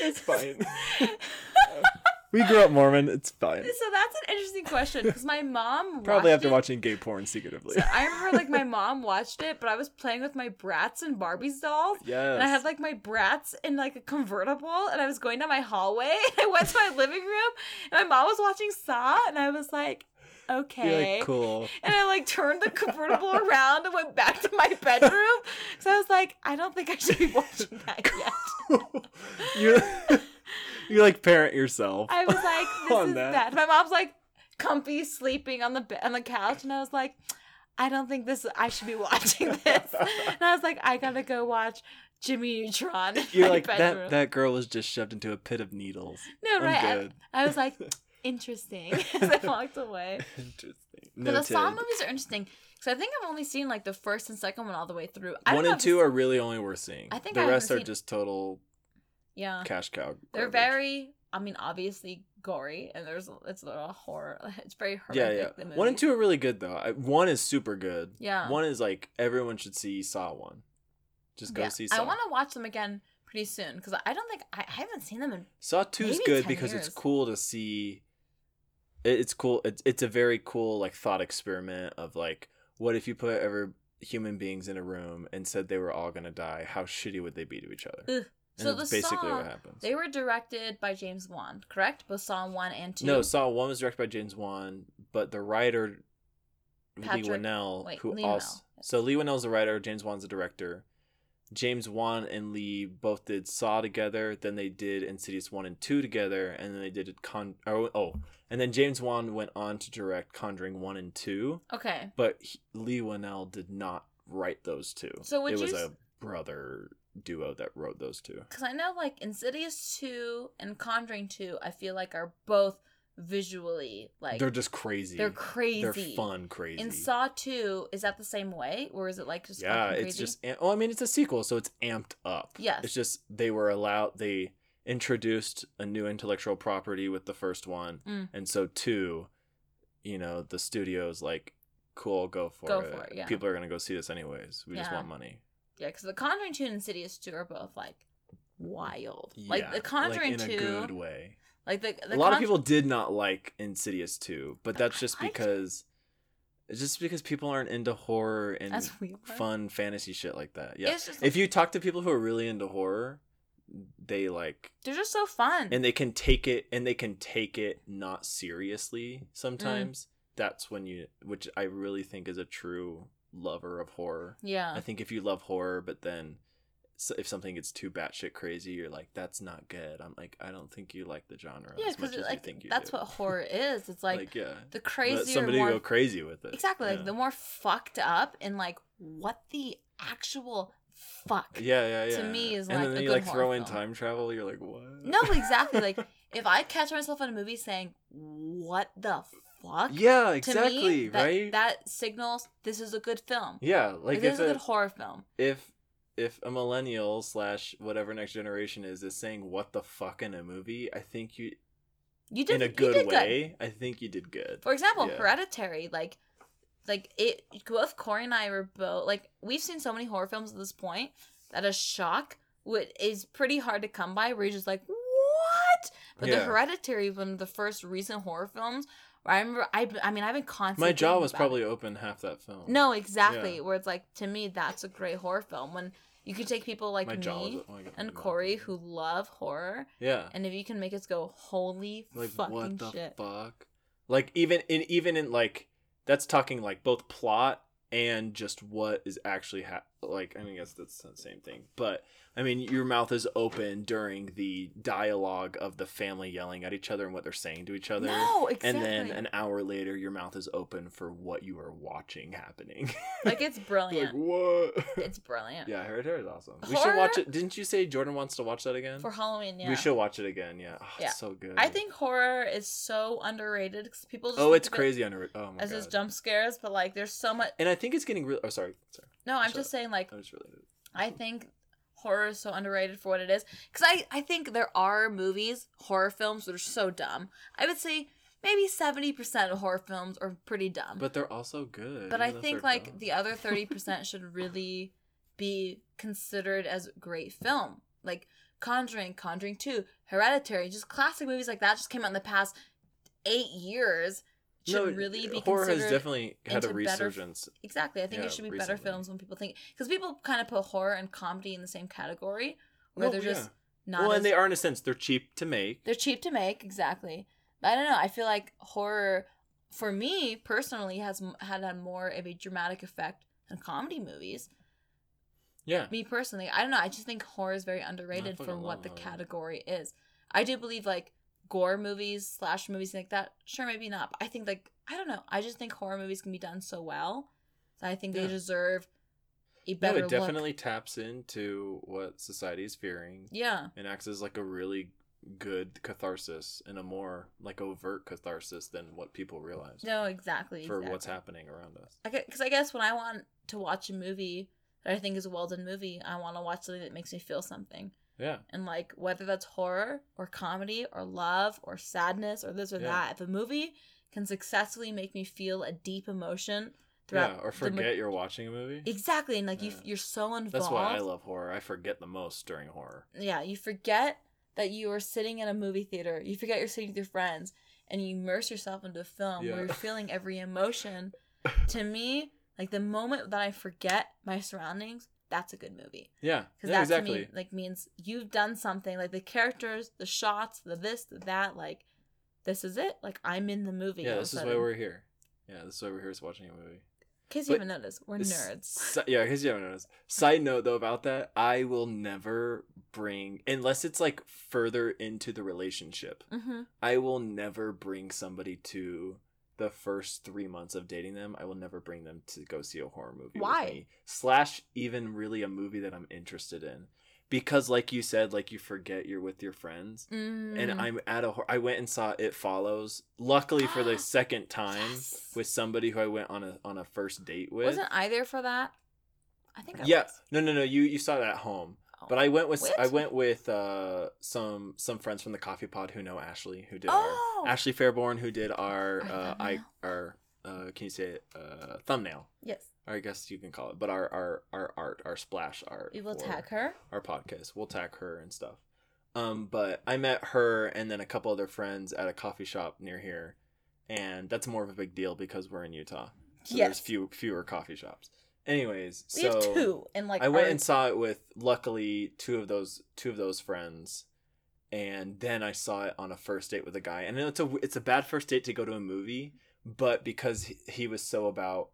it's fine. we grew up Mormon. It's fine. So that's an interesting question because my mom Probably after it- watching gay porn secretively. So I remember like my mom watched it, but I was playing with my Bratz and Barbie's dolls. yes. And I had like my Bratz in like a convertible, and I was going down my hallway. And I went to my living room, and my mom was watching Saw, and I was like, okay. like cool. And I like turned the convertible around and went back to my bedroom. So I was like, I don't think I should be watching that yet. You you like parent yourself. I was like, this is that. bad. My mom's like comfy sleeping on the bed on the couch, and I was like, I don't think this. I should be watching this. and I was like, I gotta go watch Jimmy Neutron. In You're my like bedroom. that. That girl was just shoved into a pit of needles. No, I'm right? I- good. I, was like, interesting. As I walked away. Interesting. But the Saw movies are interesting because I think I've only seen like the first and second one all the way through. I don't One know and two are really only worth seeing. I think the I rest haven't are seen- just total yeah. cash cow. They're very. I mean, obviously gory, and there's it's a horror. It's very horrific. yeah, yeah. One and two are really good though. I, one is super good. Yeah. One is like everyone should see Saw one. Just go Yeah. see I want to watch them again pretty soon because I don't think I, I haven't seen them in. Saw Two is good 10 because it's cool to see. it- It's cool. It's it's a very cool like thought experiment of like, what if you put ever human beings in a room and said they were all gonna die? How shitty would they be to each other? Ugh. And So that's the basically Saw, what happens. They were directed by James Wan, correct? Both Saw one and two. No, Saw One was directed by James Wan, but the writer Leigh Patrick- Whannell, wait, who Leigh also Whannell. so Leigh Whannell's the writer, James Wan's the director. James Wan and Leigh both did Saw together, then they did Insidious one and two together, and then they did Con. Oh, oh, and then James Wan went on to direct Conjuring one and two, Okay. but he, Leigh Whannell did not write those two. So it you was a brother duo that wrote those two. Because I know like Insidious two and Conjuring two, I feel like are both visually like they're just crazy. they're crazy. They're fun, crazy. In Saw two, is that the same way, or is it like just yeah it's just oh i mean it's a sequel so it's amped up Yes. it's just they were allowed they introduced a new intellectual property with the first one Mm. and so two you know the studio's like cool go for Go it for it, yeah. people are gonna go see this anyways we just want money yeah, because the Conjuring two and Insidious two are both like wild. Yeah, like the Conjuring in two, a good way like the, the a lot of people did not like insidious 2 but that's just I liked it. because it's just because people aren't into horror and fun fantasy shit like that yeah if you talk to people who are really into horror they like they're just so fun. and they can take it and they can take it not seriously sometimes Mm. that's when you which i really think is a true lover of horror yeah, i think if you love horror but then so if something gets too batshit crazy you're like that's not good i'm like i don't think you like the genre yeah, as much as like you think you that's do what horror is. It's like, yeah the let crazier, somebody more go crazy with it exactly like the more fucked up and like what the actual fuck. yeah yeah yeah to me is, and like, then a you good like throw in film. time travel you're like what No, exactly. Like if I catch myself in a movie saying, "What the fuck?" yeah exactly me, that, right That signals this is a good film. yeah Like, like this is a a, good horror film. if if a millennial slash whatever next generation is is saying what the fuck in a movie, I think you You did in a good way. I think you did good. For example, Yeah. Hereditary, like, like it. Both Corey and I were both like we've seen so many horror films at this point that a shock would is pretty hard to come by. Where you're just like, what? But the Yeah. Hereditary, one of the first recent horror films. I remember, I I mean, I've been constantly. My jaw was probably it. open half that film. No, exactly. Yeah. Where it's like to me, that's a great horror film. When you could take people like my jaw was me oh and Corey who love horror, yeah and if you can make us go, holy like fucking what the shit. fuck like even in even in like that's talking like both plot and just what is actually ha- like I mean I guess that's the same thing but I mean your mouth is open during the dialogue of the family yelling at each other and what they're saying to each other No, exactly. and then an hour later your mouth is open for what you are watching happening like it's like brilliant. what it's brilliant. yeah hereditary is awesome we should watch it didn't you say jordan wants to watch that again For Halloween, yeah. we should watch it again yeah, oh, Yeah. it's so good I think horror is so underrated because people just oh it's of it crazy under oh my god as god just jump scares, but like there's so much. and i think it's getting real oh sorry sorry No, I'm Shut just saying like i was related I think horror is so underrated for what it is because I I think there are movies horror films that are so dumb. I would say maybe seventy percent of horror films are pretty dumb. but they're also good But I think like dumb. the other 30% should really be considered as great film. Like Conjuring, Conjuring 2, Hereditary, just classic movies like that just came out in the past 8 years should no, really be horror has definitely had a better- resurgence Exactly. I think yeah, it should be better films when people think cuz people kind of put horror and comedy in the same category where No, they're just yeah. not well as, and they are in a sense they're cheap to make they're cheap to make, exactly. But I don't know. I feel like horror, for me personally, has had had more of a dramatic effect than comedy movies. yeah Me personally, I don't know. I just think horror is very underrated for what the category is. I do believe like gore movies, slash movies like that. Sure, maybe not. But I think like I don't know. I just think horror movies can be done so well. So I think Yeah. they deserve a no, better it look. definitely taps into what society is fearing Yeah. and acts as like a really good catharsis and a more like overt catharsis than what people realize No, exactly. for exactly. what's happening around us because I guess when I want to watch a movie that I think is a well done movie, I want to watch something that makes me feel something. Yeah And like whether that's horror or comedy or love or sadness or this or Yeah. that, if a movie can successfully make me feel a deep emotion throughout yeah, or the mo- forget you're watching a movie. exactly, and like you, you're so involved. That's why I love horror. I forget the most during horror. yeah, you forget that you are sitting in a movie theater. You forget you're sitting with your friends, and you immerse yourself into a film Yeah. where you're feeling every emotion. to me, like the moment that I forget my surroundings, that's a good movie. Yeah, Because yeah, that exactly. to me like means you've done something. Like the characters, the shots, the this, the that. Like this is it. Like I'm in the movie. yeah, this is why we're here. Yeah, this is why we're here is watching a movie. In case you but haven't noticed, we're nerds. si- yeah, because you haven't noticed. Side note though about that, I will never bring unless it's like further into the relationship. Mm-hmm. I will never bring somebody to the first three months of dating them. I will never bring them to go see a horror movie. Why? Slash, even really a movie that I'm interested in, because like you said, like you forget you're with your friends. Mm. And I'm at a. I went and saw It Follows. Luckily for the second time Yes. with somebody who I went on a on a first date with. wasn't I there for that? I think I yeah, was. no, no, no. You you saw that at home. Oh. But I went with What? I went with uh, some some friends from the Coffee Pod who know Ashley, who did Oh! our Ashley Fairborn, who did our Our uh, I our uh, can you say it uh, thumbnail? yes. Or I guess you can call it, but our our our art, our splash art. We will tag her. our podcast. We'll tag her and stuff. Um, but I met her and then a couple other friends at a coffee shop near here, and that's more of a big deal because we're in Utah. So there's few fewer coffee shops. Anyways, We so have two, and like I went and saw it with luckily two of those two of those friends, and then I saw it on a first date with a guy. And it's a it's a bad first date to go to a movie, but because he, he was so about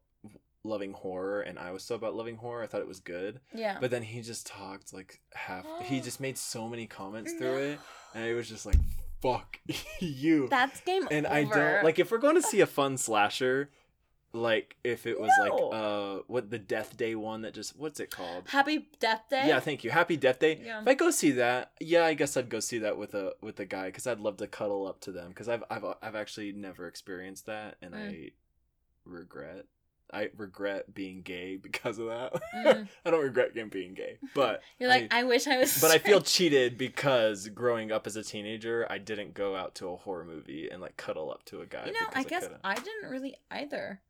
loving horror and I was so about loving horror, I thought it was good. yeah. But then he just talked like half. he just made so many comments through it, and it was just like, "Fuck you." That's game and over. I don't like if we're going to see a fun slasher, like if it was No. like uh what the Death Day one that just what's it called? Happy Death Day. Yeah, thank you. Happy Death Day. Yeah. If I go see that, yeah, I guess I'd go see that with a with a guy because I'd love to cuddle up to them because I've I've I've actually never experienced that and Mm. I regret. I regret being gay because of that. Mm. I don't regret being gay, but You're like, I, wish I was. but I feel cheated because growing up as a teenager, I didn't go out to a horror movie and like cuddle up to a guy. You know, I guess. I didn't really either.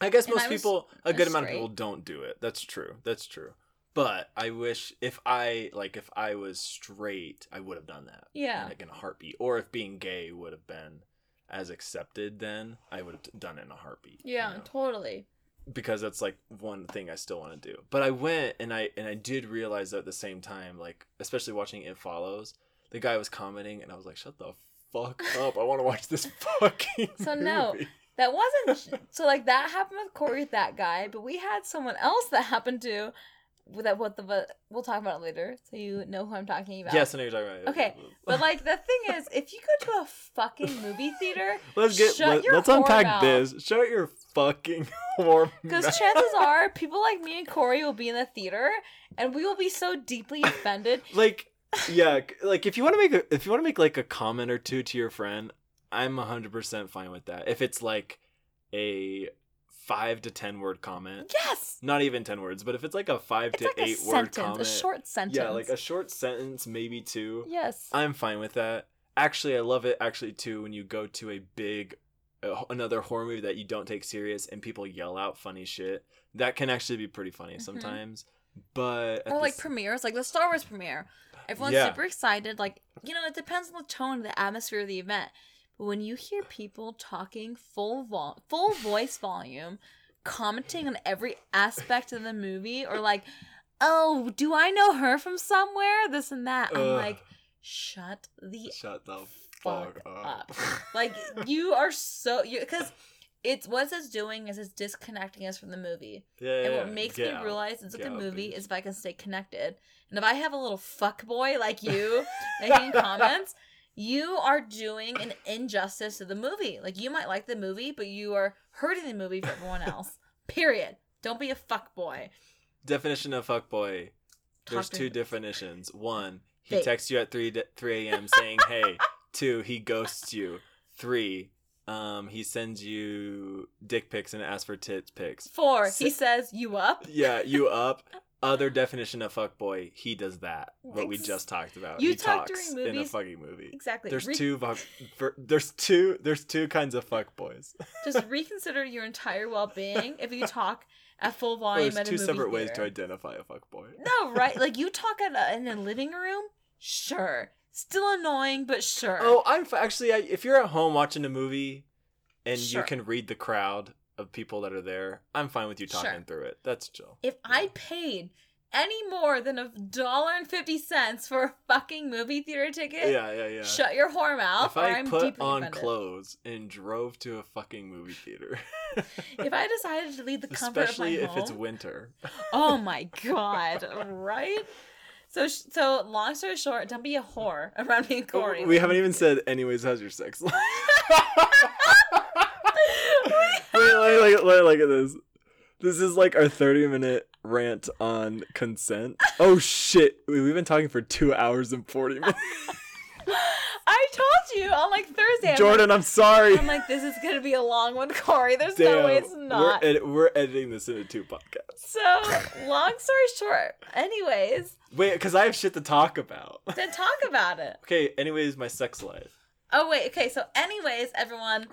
I guess and most I was people, a good amount of people, don't do it. That's true. That's true. But I wish if I like if I was straight, I would have done that. Yeah. like in a heartbeat. Or if being gay would have been as accepted, then I would have done it in a heartbeat. you Yeah, know? totally. because that's like one thing I still want to do. But I went and I and I did realize that at the same time, like especially watching It Follows, the guy was commenting and I was like, "Shut the fuck up! I want to watch this fucking." So, no. Movie." That wasn't so like that happened with Corey with that guy, but we had someone else that happened to that what the but we'll talk about it later, so you know who I'm talking about. Yes, I know you're talking about. Okay, But like the thing is, if you go to a fucking movie theater, let's get let, your us unpack mouth. this. Shut your fucking whore because chances are people like me and Corey will be in the theater, and we will be so deeply offended. like yeah like if you want to make a if you want to make like a comment or two to your friend i'm 100% fine with that if it's like a five to ten word comment Yes, not even 10 words but if it's like a five it's to like a eight word sentence, comment a short sentence. yeah like a short sentence maybe two yes. i'm fine with that actually i love it actually too when you go to a big another horror movie that you don't take serious and people yell out funny shit that can actually be pretty funny Mhm. sometimes but or like premieres, like the Star Wars premiere. Everyone's Yeah. super excited. Like you know, it depends on the tone, the atmosphere of the event. When you hear people talking full vol- full voice volume, commenting on every aspect of the movie, or like, oh, do I know her from somewhere? This and that. I'm Ugh. like, shut the shut the fuck fuck up. up. like you are so you because it's what it's doing is it's disconnecting us from the movie. Yeah, And what makes me out. realize it's a good movie is if I can stay connected. And if I have a little fuck boy like you making comments, you are doing an injustice to the movie. Like you might like the movie, but you are hurting the movie for everyone else. Period. Don't be a fuck boy. Definition of fuck boy. There's two definitions. One, he Fake. texts you at 3 d- 3 a.m. saying, "Hey." Two, he ghosts you. Three, um, he sends you dick pics and asks for tits pics. Four, he says you up. Yeah, you up. other definition of fuckboy, he does that. What we just talked about. You he talk talks in a fucking movie. Exactly. There's Re- two fuck, there's two there's two kinds of fuckboys. Just reconsider your entire well-being if you talk at full volume there's at a two separate ways to identify a fuckboy. No, right? Like you talk at a, in a living room, sure. Still annoying, but sure. Oh, I'm f- actually. I, if you're at home watching a movie, and Sure. you can read the crowd of people that are there, I'm fine with you talking Sure. through it. That's chill. if I paid any more than a dollar and fifty cents for a fucking movie theater ticket, Yeah, yeah, yeah. shut your whore mouth, if or I I'm put on offended. clothes and drove to a fucking movie theater, If I decided to leave the comfort especially of if my home, it's winter, oh my god, right? So, so long story short, don't be a whore around me and Corey. we haven't even said. Anyways, how's your sex life? wait, look at this. This is like our 30 minute rant on consent. Oh shit, we- we've been talking for two hours and 40 minutes. I told you on like Thursday. I'm Jordan, I'm sorry. I'm like, this is gonna be a long one, Corey. There's no way it's not. We're, ed- we're editing this into two podcasts. So, long story short, anyways, Wait, because I have shit to talk about. then talk about it. Okay, anyways, my sex life. Oh wait, okay. So, anyways, everyone.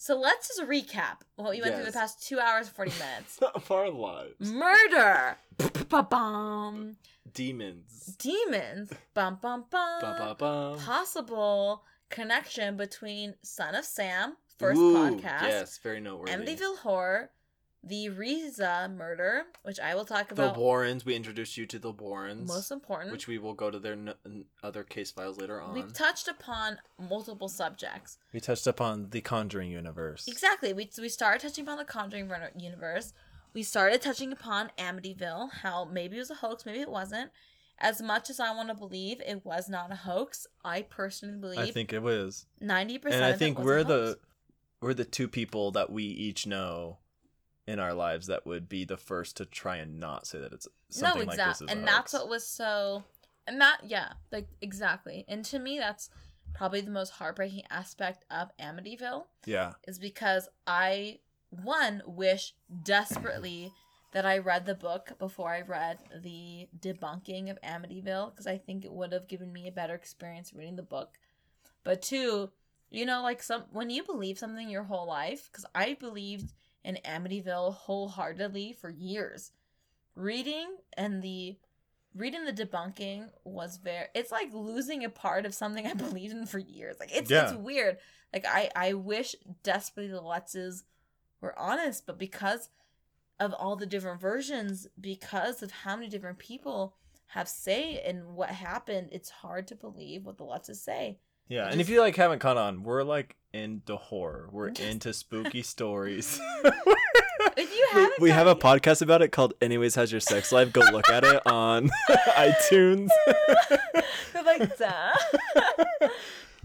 So let's just recap what we went through the past two hours and forty minutes. of our lives. Murder, Ba-bum. Demons. demons, bum bum bum. Ba-ba-bum. Possible connection between Son of Sam, first Ooh, podcast, Yes, very noteworthy. Amityville Horror, the Riza murder, which I will talk about. The about Warrens. We introduced you to the Warrens, most important. which we will go to their n- n- other case files later on. We've touched upon multiple subjects. we touched upon the Conjuring universe. Exactly. We, we started touching upon the Conjuring universe. We started touching upon Amityville, how maybe it was a hoax, maybe it wasn't. As much as I want to believe it was not a hoax, I personally believe I think it was, ninety percent. and I think we're the we're the two people that we each know in our lives that would be the first to try and not say that it's something no like this is and that's what was so, and that yeah, like exactly. And to me, that's probably the most heartbreaking aspect of Amityville. yeah. is because I one wish desperately that I read the book before I read the debunking of Amityville because I think it would have given me a better experience reading the book. But two, you know, like some when you believe something your whole life, because I believed in Amityville wholeheartedly for years. Reading and the reading the debunking was very it's like losing a part of something I believed in for years. Like it's it's weird. Like I I wish desperately the Lutzes were honest, but because of all the different versions, because of how many different people have say in what happened, it's hard to believe what the Lutzes say. Yeah, It and if you like haven't caught on, we're like into horror. We're Yes. into spooky stories. If you we, haven't we have a gotten- podcast about it called "Anyways, How's Your Sex Life?" Go look at it on iTunes. They're like that.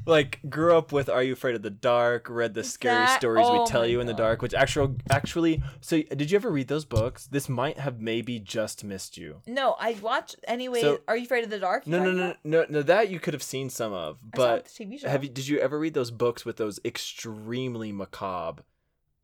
Like grew up with "Are You Afraid of the Dark?" Read the scary That- stories oh we tell my you in the God. dark. Which actual actually, so did you ever read those books? This might have maybe just missed you. No, I watched anyway. So- Are you afraid of the dark? No, no, no, no, no. That you could have seen some of, I saw but the TV show. Have you? Did you ever read those books with those extremely macabre,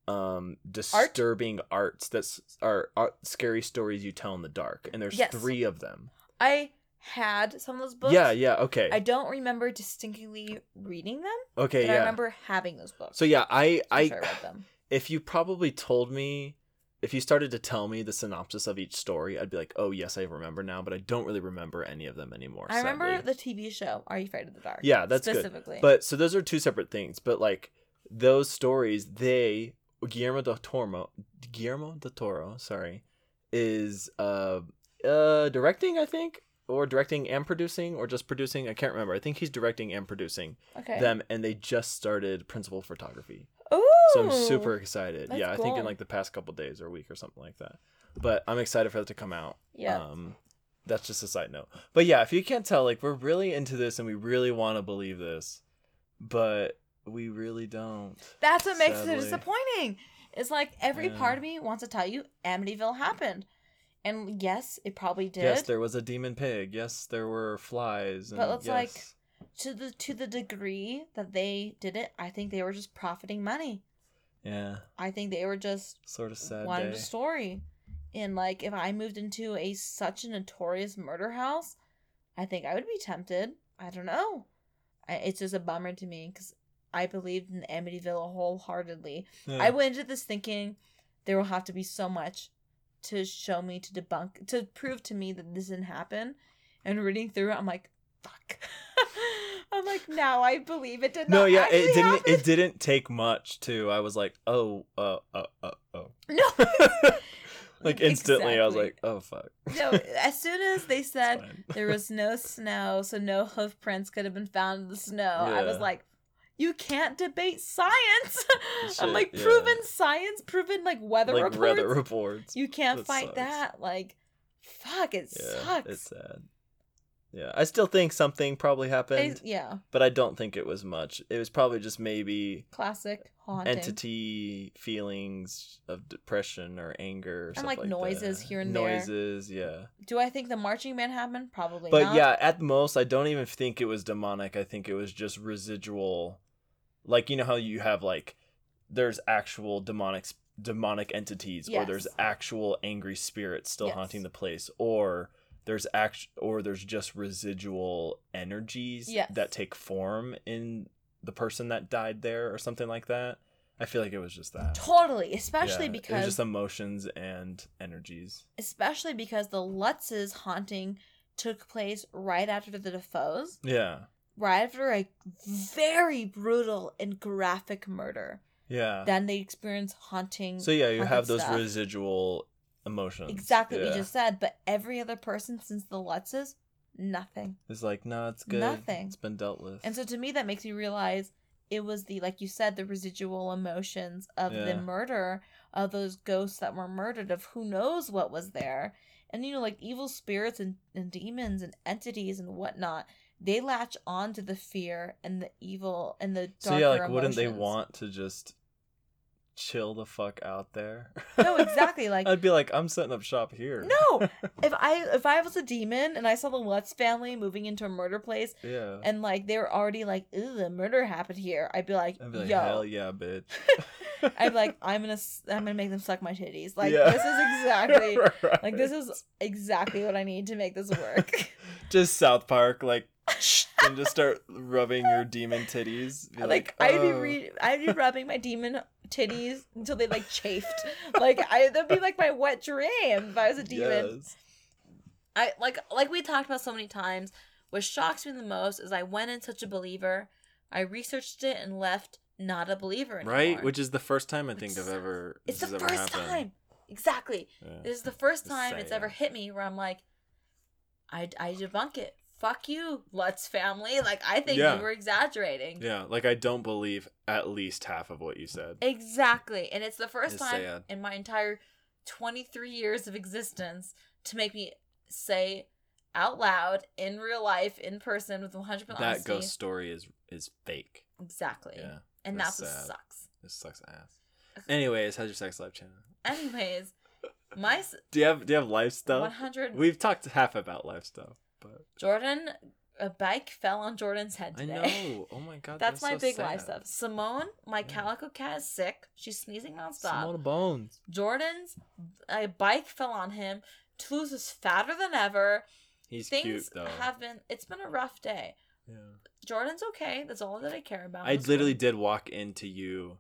um, disturbing arts that's are, are scary stories you tell in the dark? And there's Yes. three of them. I had some of those books. Yeah, yeah, okay, I don't remember distinctly reading them, okay, but yeah. I remember having those books. so yeah, I, I, sure I read them. if you probably told me, if you started to tell me the synopsis of each story, I'd be like, oh yes, I remember now, but I don't really remember any of them anymore. I remember the TV show. Are you afraid of the dark? Yeah, that's good. specifically. But so those are two separate things. But like those stories, they Guillermo del Toro, Guillermo del Toro, sorry, is uh uh directing, I think, or directing and producing, or just producing. I can't remember. I think he's directing and producing okay. them, and they just started principal photography. Ooh. So I'm super excited. yeah, I think in like the past couple days or a week or something like that. But I'm excited for that to come out. Yeah. Um, that's just a side note. But yeah, if you can't tell, like we're really into this and we really want to believe this, but we really don't. That's what makes Sadly. it disappointing. It's like every Yeah. part of me wants to tell you Amityville happened. And yes, it probably did. Yes, there was a demon pig. Yes, there were flies. And But it's like- to the to the degree that they did it, I think they were just profiting money. yeah, I think they were just sort of sad wanted day. a story. And like if I moved into a such a notorious murder house, I think I would be tempted. I don't know. I, it's just a bummer to me because I believed in Amityville wholeheartedly. I went into this thinking there will have to be so much to show me to debunk to prove to me that this didn't happen. And reading through it, I'm like, fuck. I'm like, now I believe it didn't. no, yeah, it didn't. happen." It didn't take much too. I was like, oh, uh, uh, uh, oh. No, like instantly, I was like, oh fuck. no. As soon as they said there was no snow, so no hoof prints could have been found in the snow, I was like, you can't debate science. I'm Shit, like, yeah. proven science, proven like weather like reports. weather reports. You can't That fight sucks. that. Like, fuck, it Yeah, sucks. it's sad. Yeah, I still think something probably happened, yeah, but I don't think it was much. It was probably just maybe classic haunting. entity feelings of depression or anger or And, like, like noises that. here and there. noises yeah Do I think the marching band happened? Probably but not. yeah at the most i don't even think it was demonic i think it was just residual like you know how you have like there's actual demonic demonic entities or there's actual angry spirits still Yes. haunting the place or there's act or there's just residual energies Yes. that take form in the person that died there or something like that. I feel like it was just that. Totally, especially Yeah, it was because just emotions and energies. Especially because the Lutz's haunting took place right after the DeFeos, yeah right after a very brutal and graphic murder. yeah Then they experience haunting. So yeah, you have those stuff. residual emotions. exactly what you just said. But every other person since the Lutz's, nothing. It's like, no, it's good. Nothing. It's been dealt with. And so to me, that makes me realize it was the like you said the residual emotions of the murder of those ghosts that were murdered of who knows what was there and you know like evil spirits and, and demons and entities and whatnot they latch on to the fear and the evil and the so darker yeah, like, wouldn't they want to just chill the fuck out there? no exactly like I'd be like, I'm setting up shop here. no if i if i was a demon and i saw the lutz family moving into a murder place Yeah. and like they were already like Ew, a murder happened here i'd be like, I'd be like, yo hell yeah, bitch. I'd be like, I'm gonna, I'm gonna make them suck my titties. Like Yeah. this is exactly, like this is exactly what I need to make this work. just South Park, like, and just start rubbing your demon titties. Be like I'd be "Oh." re- I'd be rubbing my demon titties until they like chafed. Like I, that'd be like my wet dream if I was a demon. Yes. I like, like we talked about so many times. What shocks me the most is I went in such a believer. I researched it and left not a believer anymore. Right, which is the first time I Which think I've ever. it's this the has ever first time. Exactly. Yeah. This is the first time it's saying. ever hit me where I'm like, I, I debunk it. Fuck you, Lutz family. Like, I think Yeah. you were exaggerating. Yeah, like I don't believe at least half of what you said. Exactly. And it's the first It's time sad. in my entire 23 years of existence to make me say out loud, in real life, in person, with 100% That honesty. ghost story is is fake. Exactly. Yeah, and that's that's, what sucks. this sucks ass. Anyways, how's your sex life, Channel? Anyways, my Do you have do you have life stuff? 100 We've talked half about life stuff, but Jordan, a bike fell on Jordan's head today. I know. Oh my god, That's my so big sad. life stuff. Simone, my Yeah. calico cat, is sick. She's sneezing nonstop. Simone Bones. Jordan's a bike fell on him. Toulouse is fatter than ever. He's Things cute though. have been. It's been a rough day. yeah. Jordan's okay. That's all that I care about. I literally fine. did walk into you,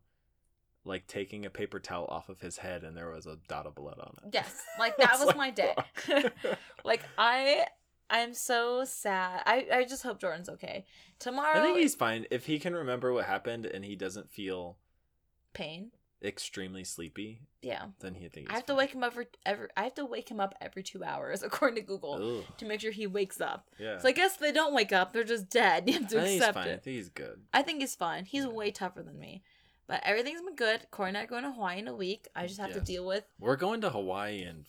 like taking a paper towel off of his head, and there was a dot of blood on it. Yes, like that was like, my day. Like I, I'm so sad. I I just hope Jordan's okay. Tomorrow, I think he's fine if he can remember what happened and he doesn't feel pain. extremely sleepy. Yeah, Then he think I have to wake him up every, every. I have to wake him up every two hours, according to Google, Ugh. to make sure he wakes up. Yeah. So I guess they don't wake up; they're just dead. You have I to think he's accept fine. I think he's good. I think he's fine. He's Yeah. way tougher than me, but everything's been good. Corey and I are going to Hawaii in a week. I just have to deal with We're going to Hawaii in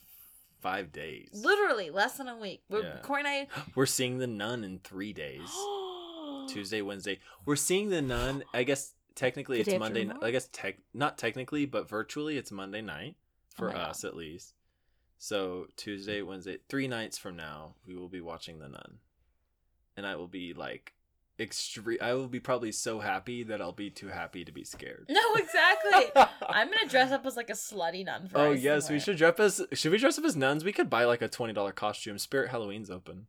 five days. literally less than a week. We're, Yeah. Corey and We're seeing the nun in three days. Tuesday, Wednesday. We're seeing the nun. I guess technically The it's Monday. I guess tech not technically, but virtually it's Monday night Oh for God. us at least. So Tuesday, Wednesday, three nights from now, we will be watching the nun, and I will be like extreme. I will be probably so happy that I'll be too happy to be scared. No, exactly. I'm gonna dress up as like a slutty nun for oh yes, we should dress as. Should we dress up as nuns? We could buy like a twenty dollar costume. Spirit Halloween's open.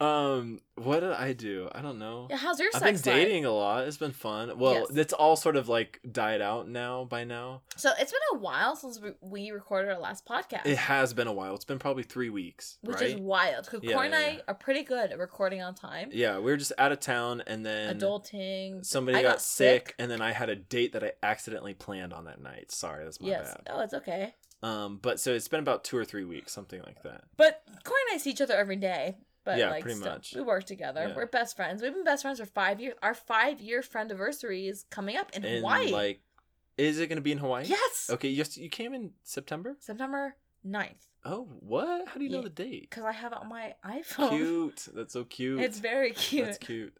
Um, what did I do? I don't know. Yeah, how's your I've been life? dating a lot. It's been fun. Well, Yes. it's all sort of like died out now by now. So it's been a while since we, recorded our last podcast. It has been a while. It's been probably three weeks, which right? is wild because Yeah, Corey and I yeah. are pretty good at recording on time. yeah, we were just out of town, and then Adulting. somebody got, got sick, sick. and then I had a date that I accidentally planned on that night. Sorry, that's my yes. bad. No, it's okay. Um, but so it's been about two or three weeks, something like that. But Corey and I see each other every day. But Yeah, like, pretty still, much. we work together. Yeah. We're best friends. We've been best friends for five years. Our five year friend anniversary is coming up in And Hawaii. like, is it gonna be in Hawaii? yes. Okay, you you came in September. September 9th. Oh, what? How do you know the date? Because I have it on my iPhone. Cute. That's so cute. It's very cute. That's cute.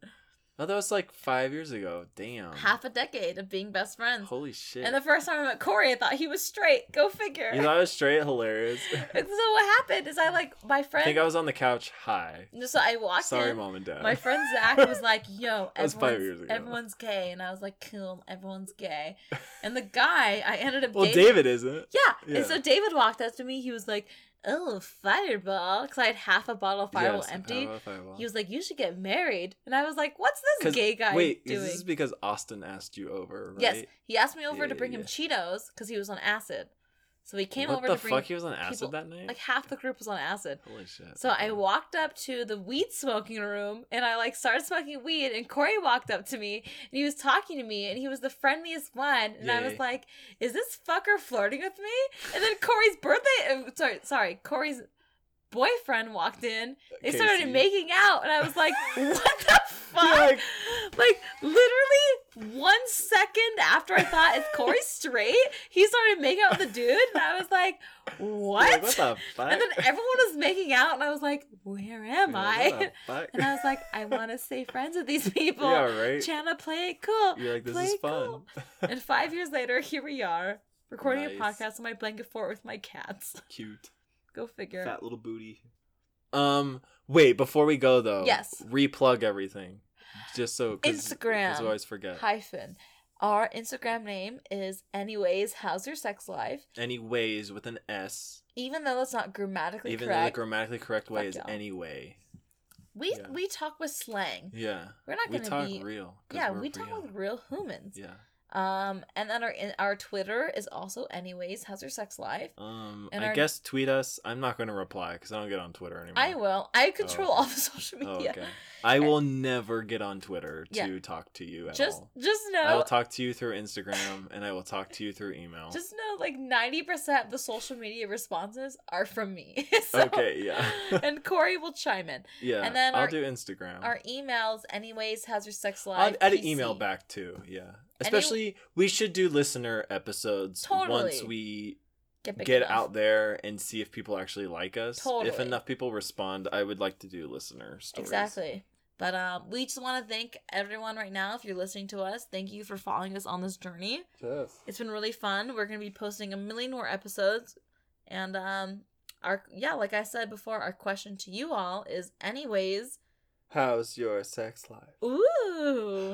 Oh, that was like five years ago. Damn. Half a decade of being best friends. Holy shit. And the first time I met Corey, I thought he was straight. Go figure. you thought I was straight? Hilarious. So what happened is I like my friend I think I was on the couch. high. So I walked Sorry, in. mom and dad. My friend Zach was like, "Yo, That was five everyone's, years ago. everyone's gay," and I was like, "Cool, everyone's gay." And the guy I ended up well, dating, David isn't. yeah. Yeah. And so David walked up to me. He was like, "Oh, Fireball," because I had half a bottle of Fireball Yes, empty. Fireball. He was like, "You should get married," and I was like, "What's this gay guy Wait, doing?" is this is because Austin asked you over? Right? Yes, he asked me over Yeah, to bring yeah, him Cheetos because he was on acid. So he came what over the to bring fuck? He was on acid people- that night. like half the group was on acid. Holy shit. So I walked up to the weed smoking room and I like started smoking weed and Corey walked up to me and he was talking to me and he was the friendliest one and I was like, "Is this fucker flirting with me?" And then Corey's birthday, uh, sorry, sorry, Corey's boyfriend walked in. They started making out and I was like, "What the fuck?" Like, like literally one second after I thought is Corey straight, he started making out with the dude, and I was like, "What?" Like, what the fuck? and then everyone was making out, and I was like, "Where am You're I?" like, what the fuck? and I was like, "I want to stay friends with these people." yeah, right. Chana, play it cool. You're like, this play is fun. cool. And five years later, here we are recording a podcast on my blanket fort with my cats. Cute. Go figure. Fat little booty. Um, wait, before we go though. Yes. Replug everything. Just so Instagram. I always forget. Hyphen. Our Instagram name is anyways. How's your sex life? Anyways, with an S. Even though it's not grammatically correct. Even though the grammatically correct way is y'all. anyway. we yeah. we talk with slang. Yeah. We're not we gonna talk be real. yeah. We talk with real humans. Yeah. Um, and then our our Twitter is also anyways. How's your sex life? Um, And I our- guess tweet us. I'm not going to reply because I don't get on Twitter anymore. I will. I control okay. all the social Oh, media. okay. I will never get on Twitter to Yeah. talk to you at Just all. just know I will talk to you through Instagram and I will talk to you through email. Just know, like ninety percent of the social media responses are from me. So- okay, yeah. and Corey will chime in. yeah. and then I'll our- do Instagram. Our emails, anyways. How's your sex life? I'll life? add an PC. email back too. Yeah. Any- Especially we should do listener episodes once we Get, get out there and see if people actually like us. If enough people respond, I would like to do listener stories. Exactly. But um, we just want to thank everyone right now. If you're listening to us, thank you for following us on this journey. Yes. It's been really fun. We're gonna be posting a million more episodes, and um, our yeah, like I said before, our question to you all is, anyways, How's your sex life? ooh.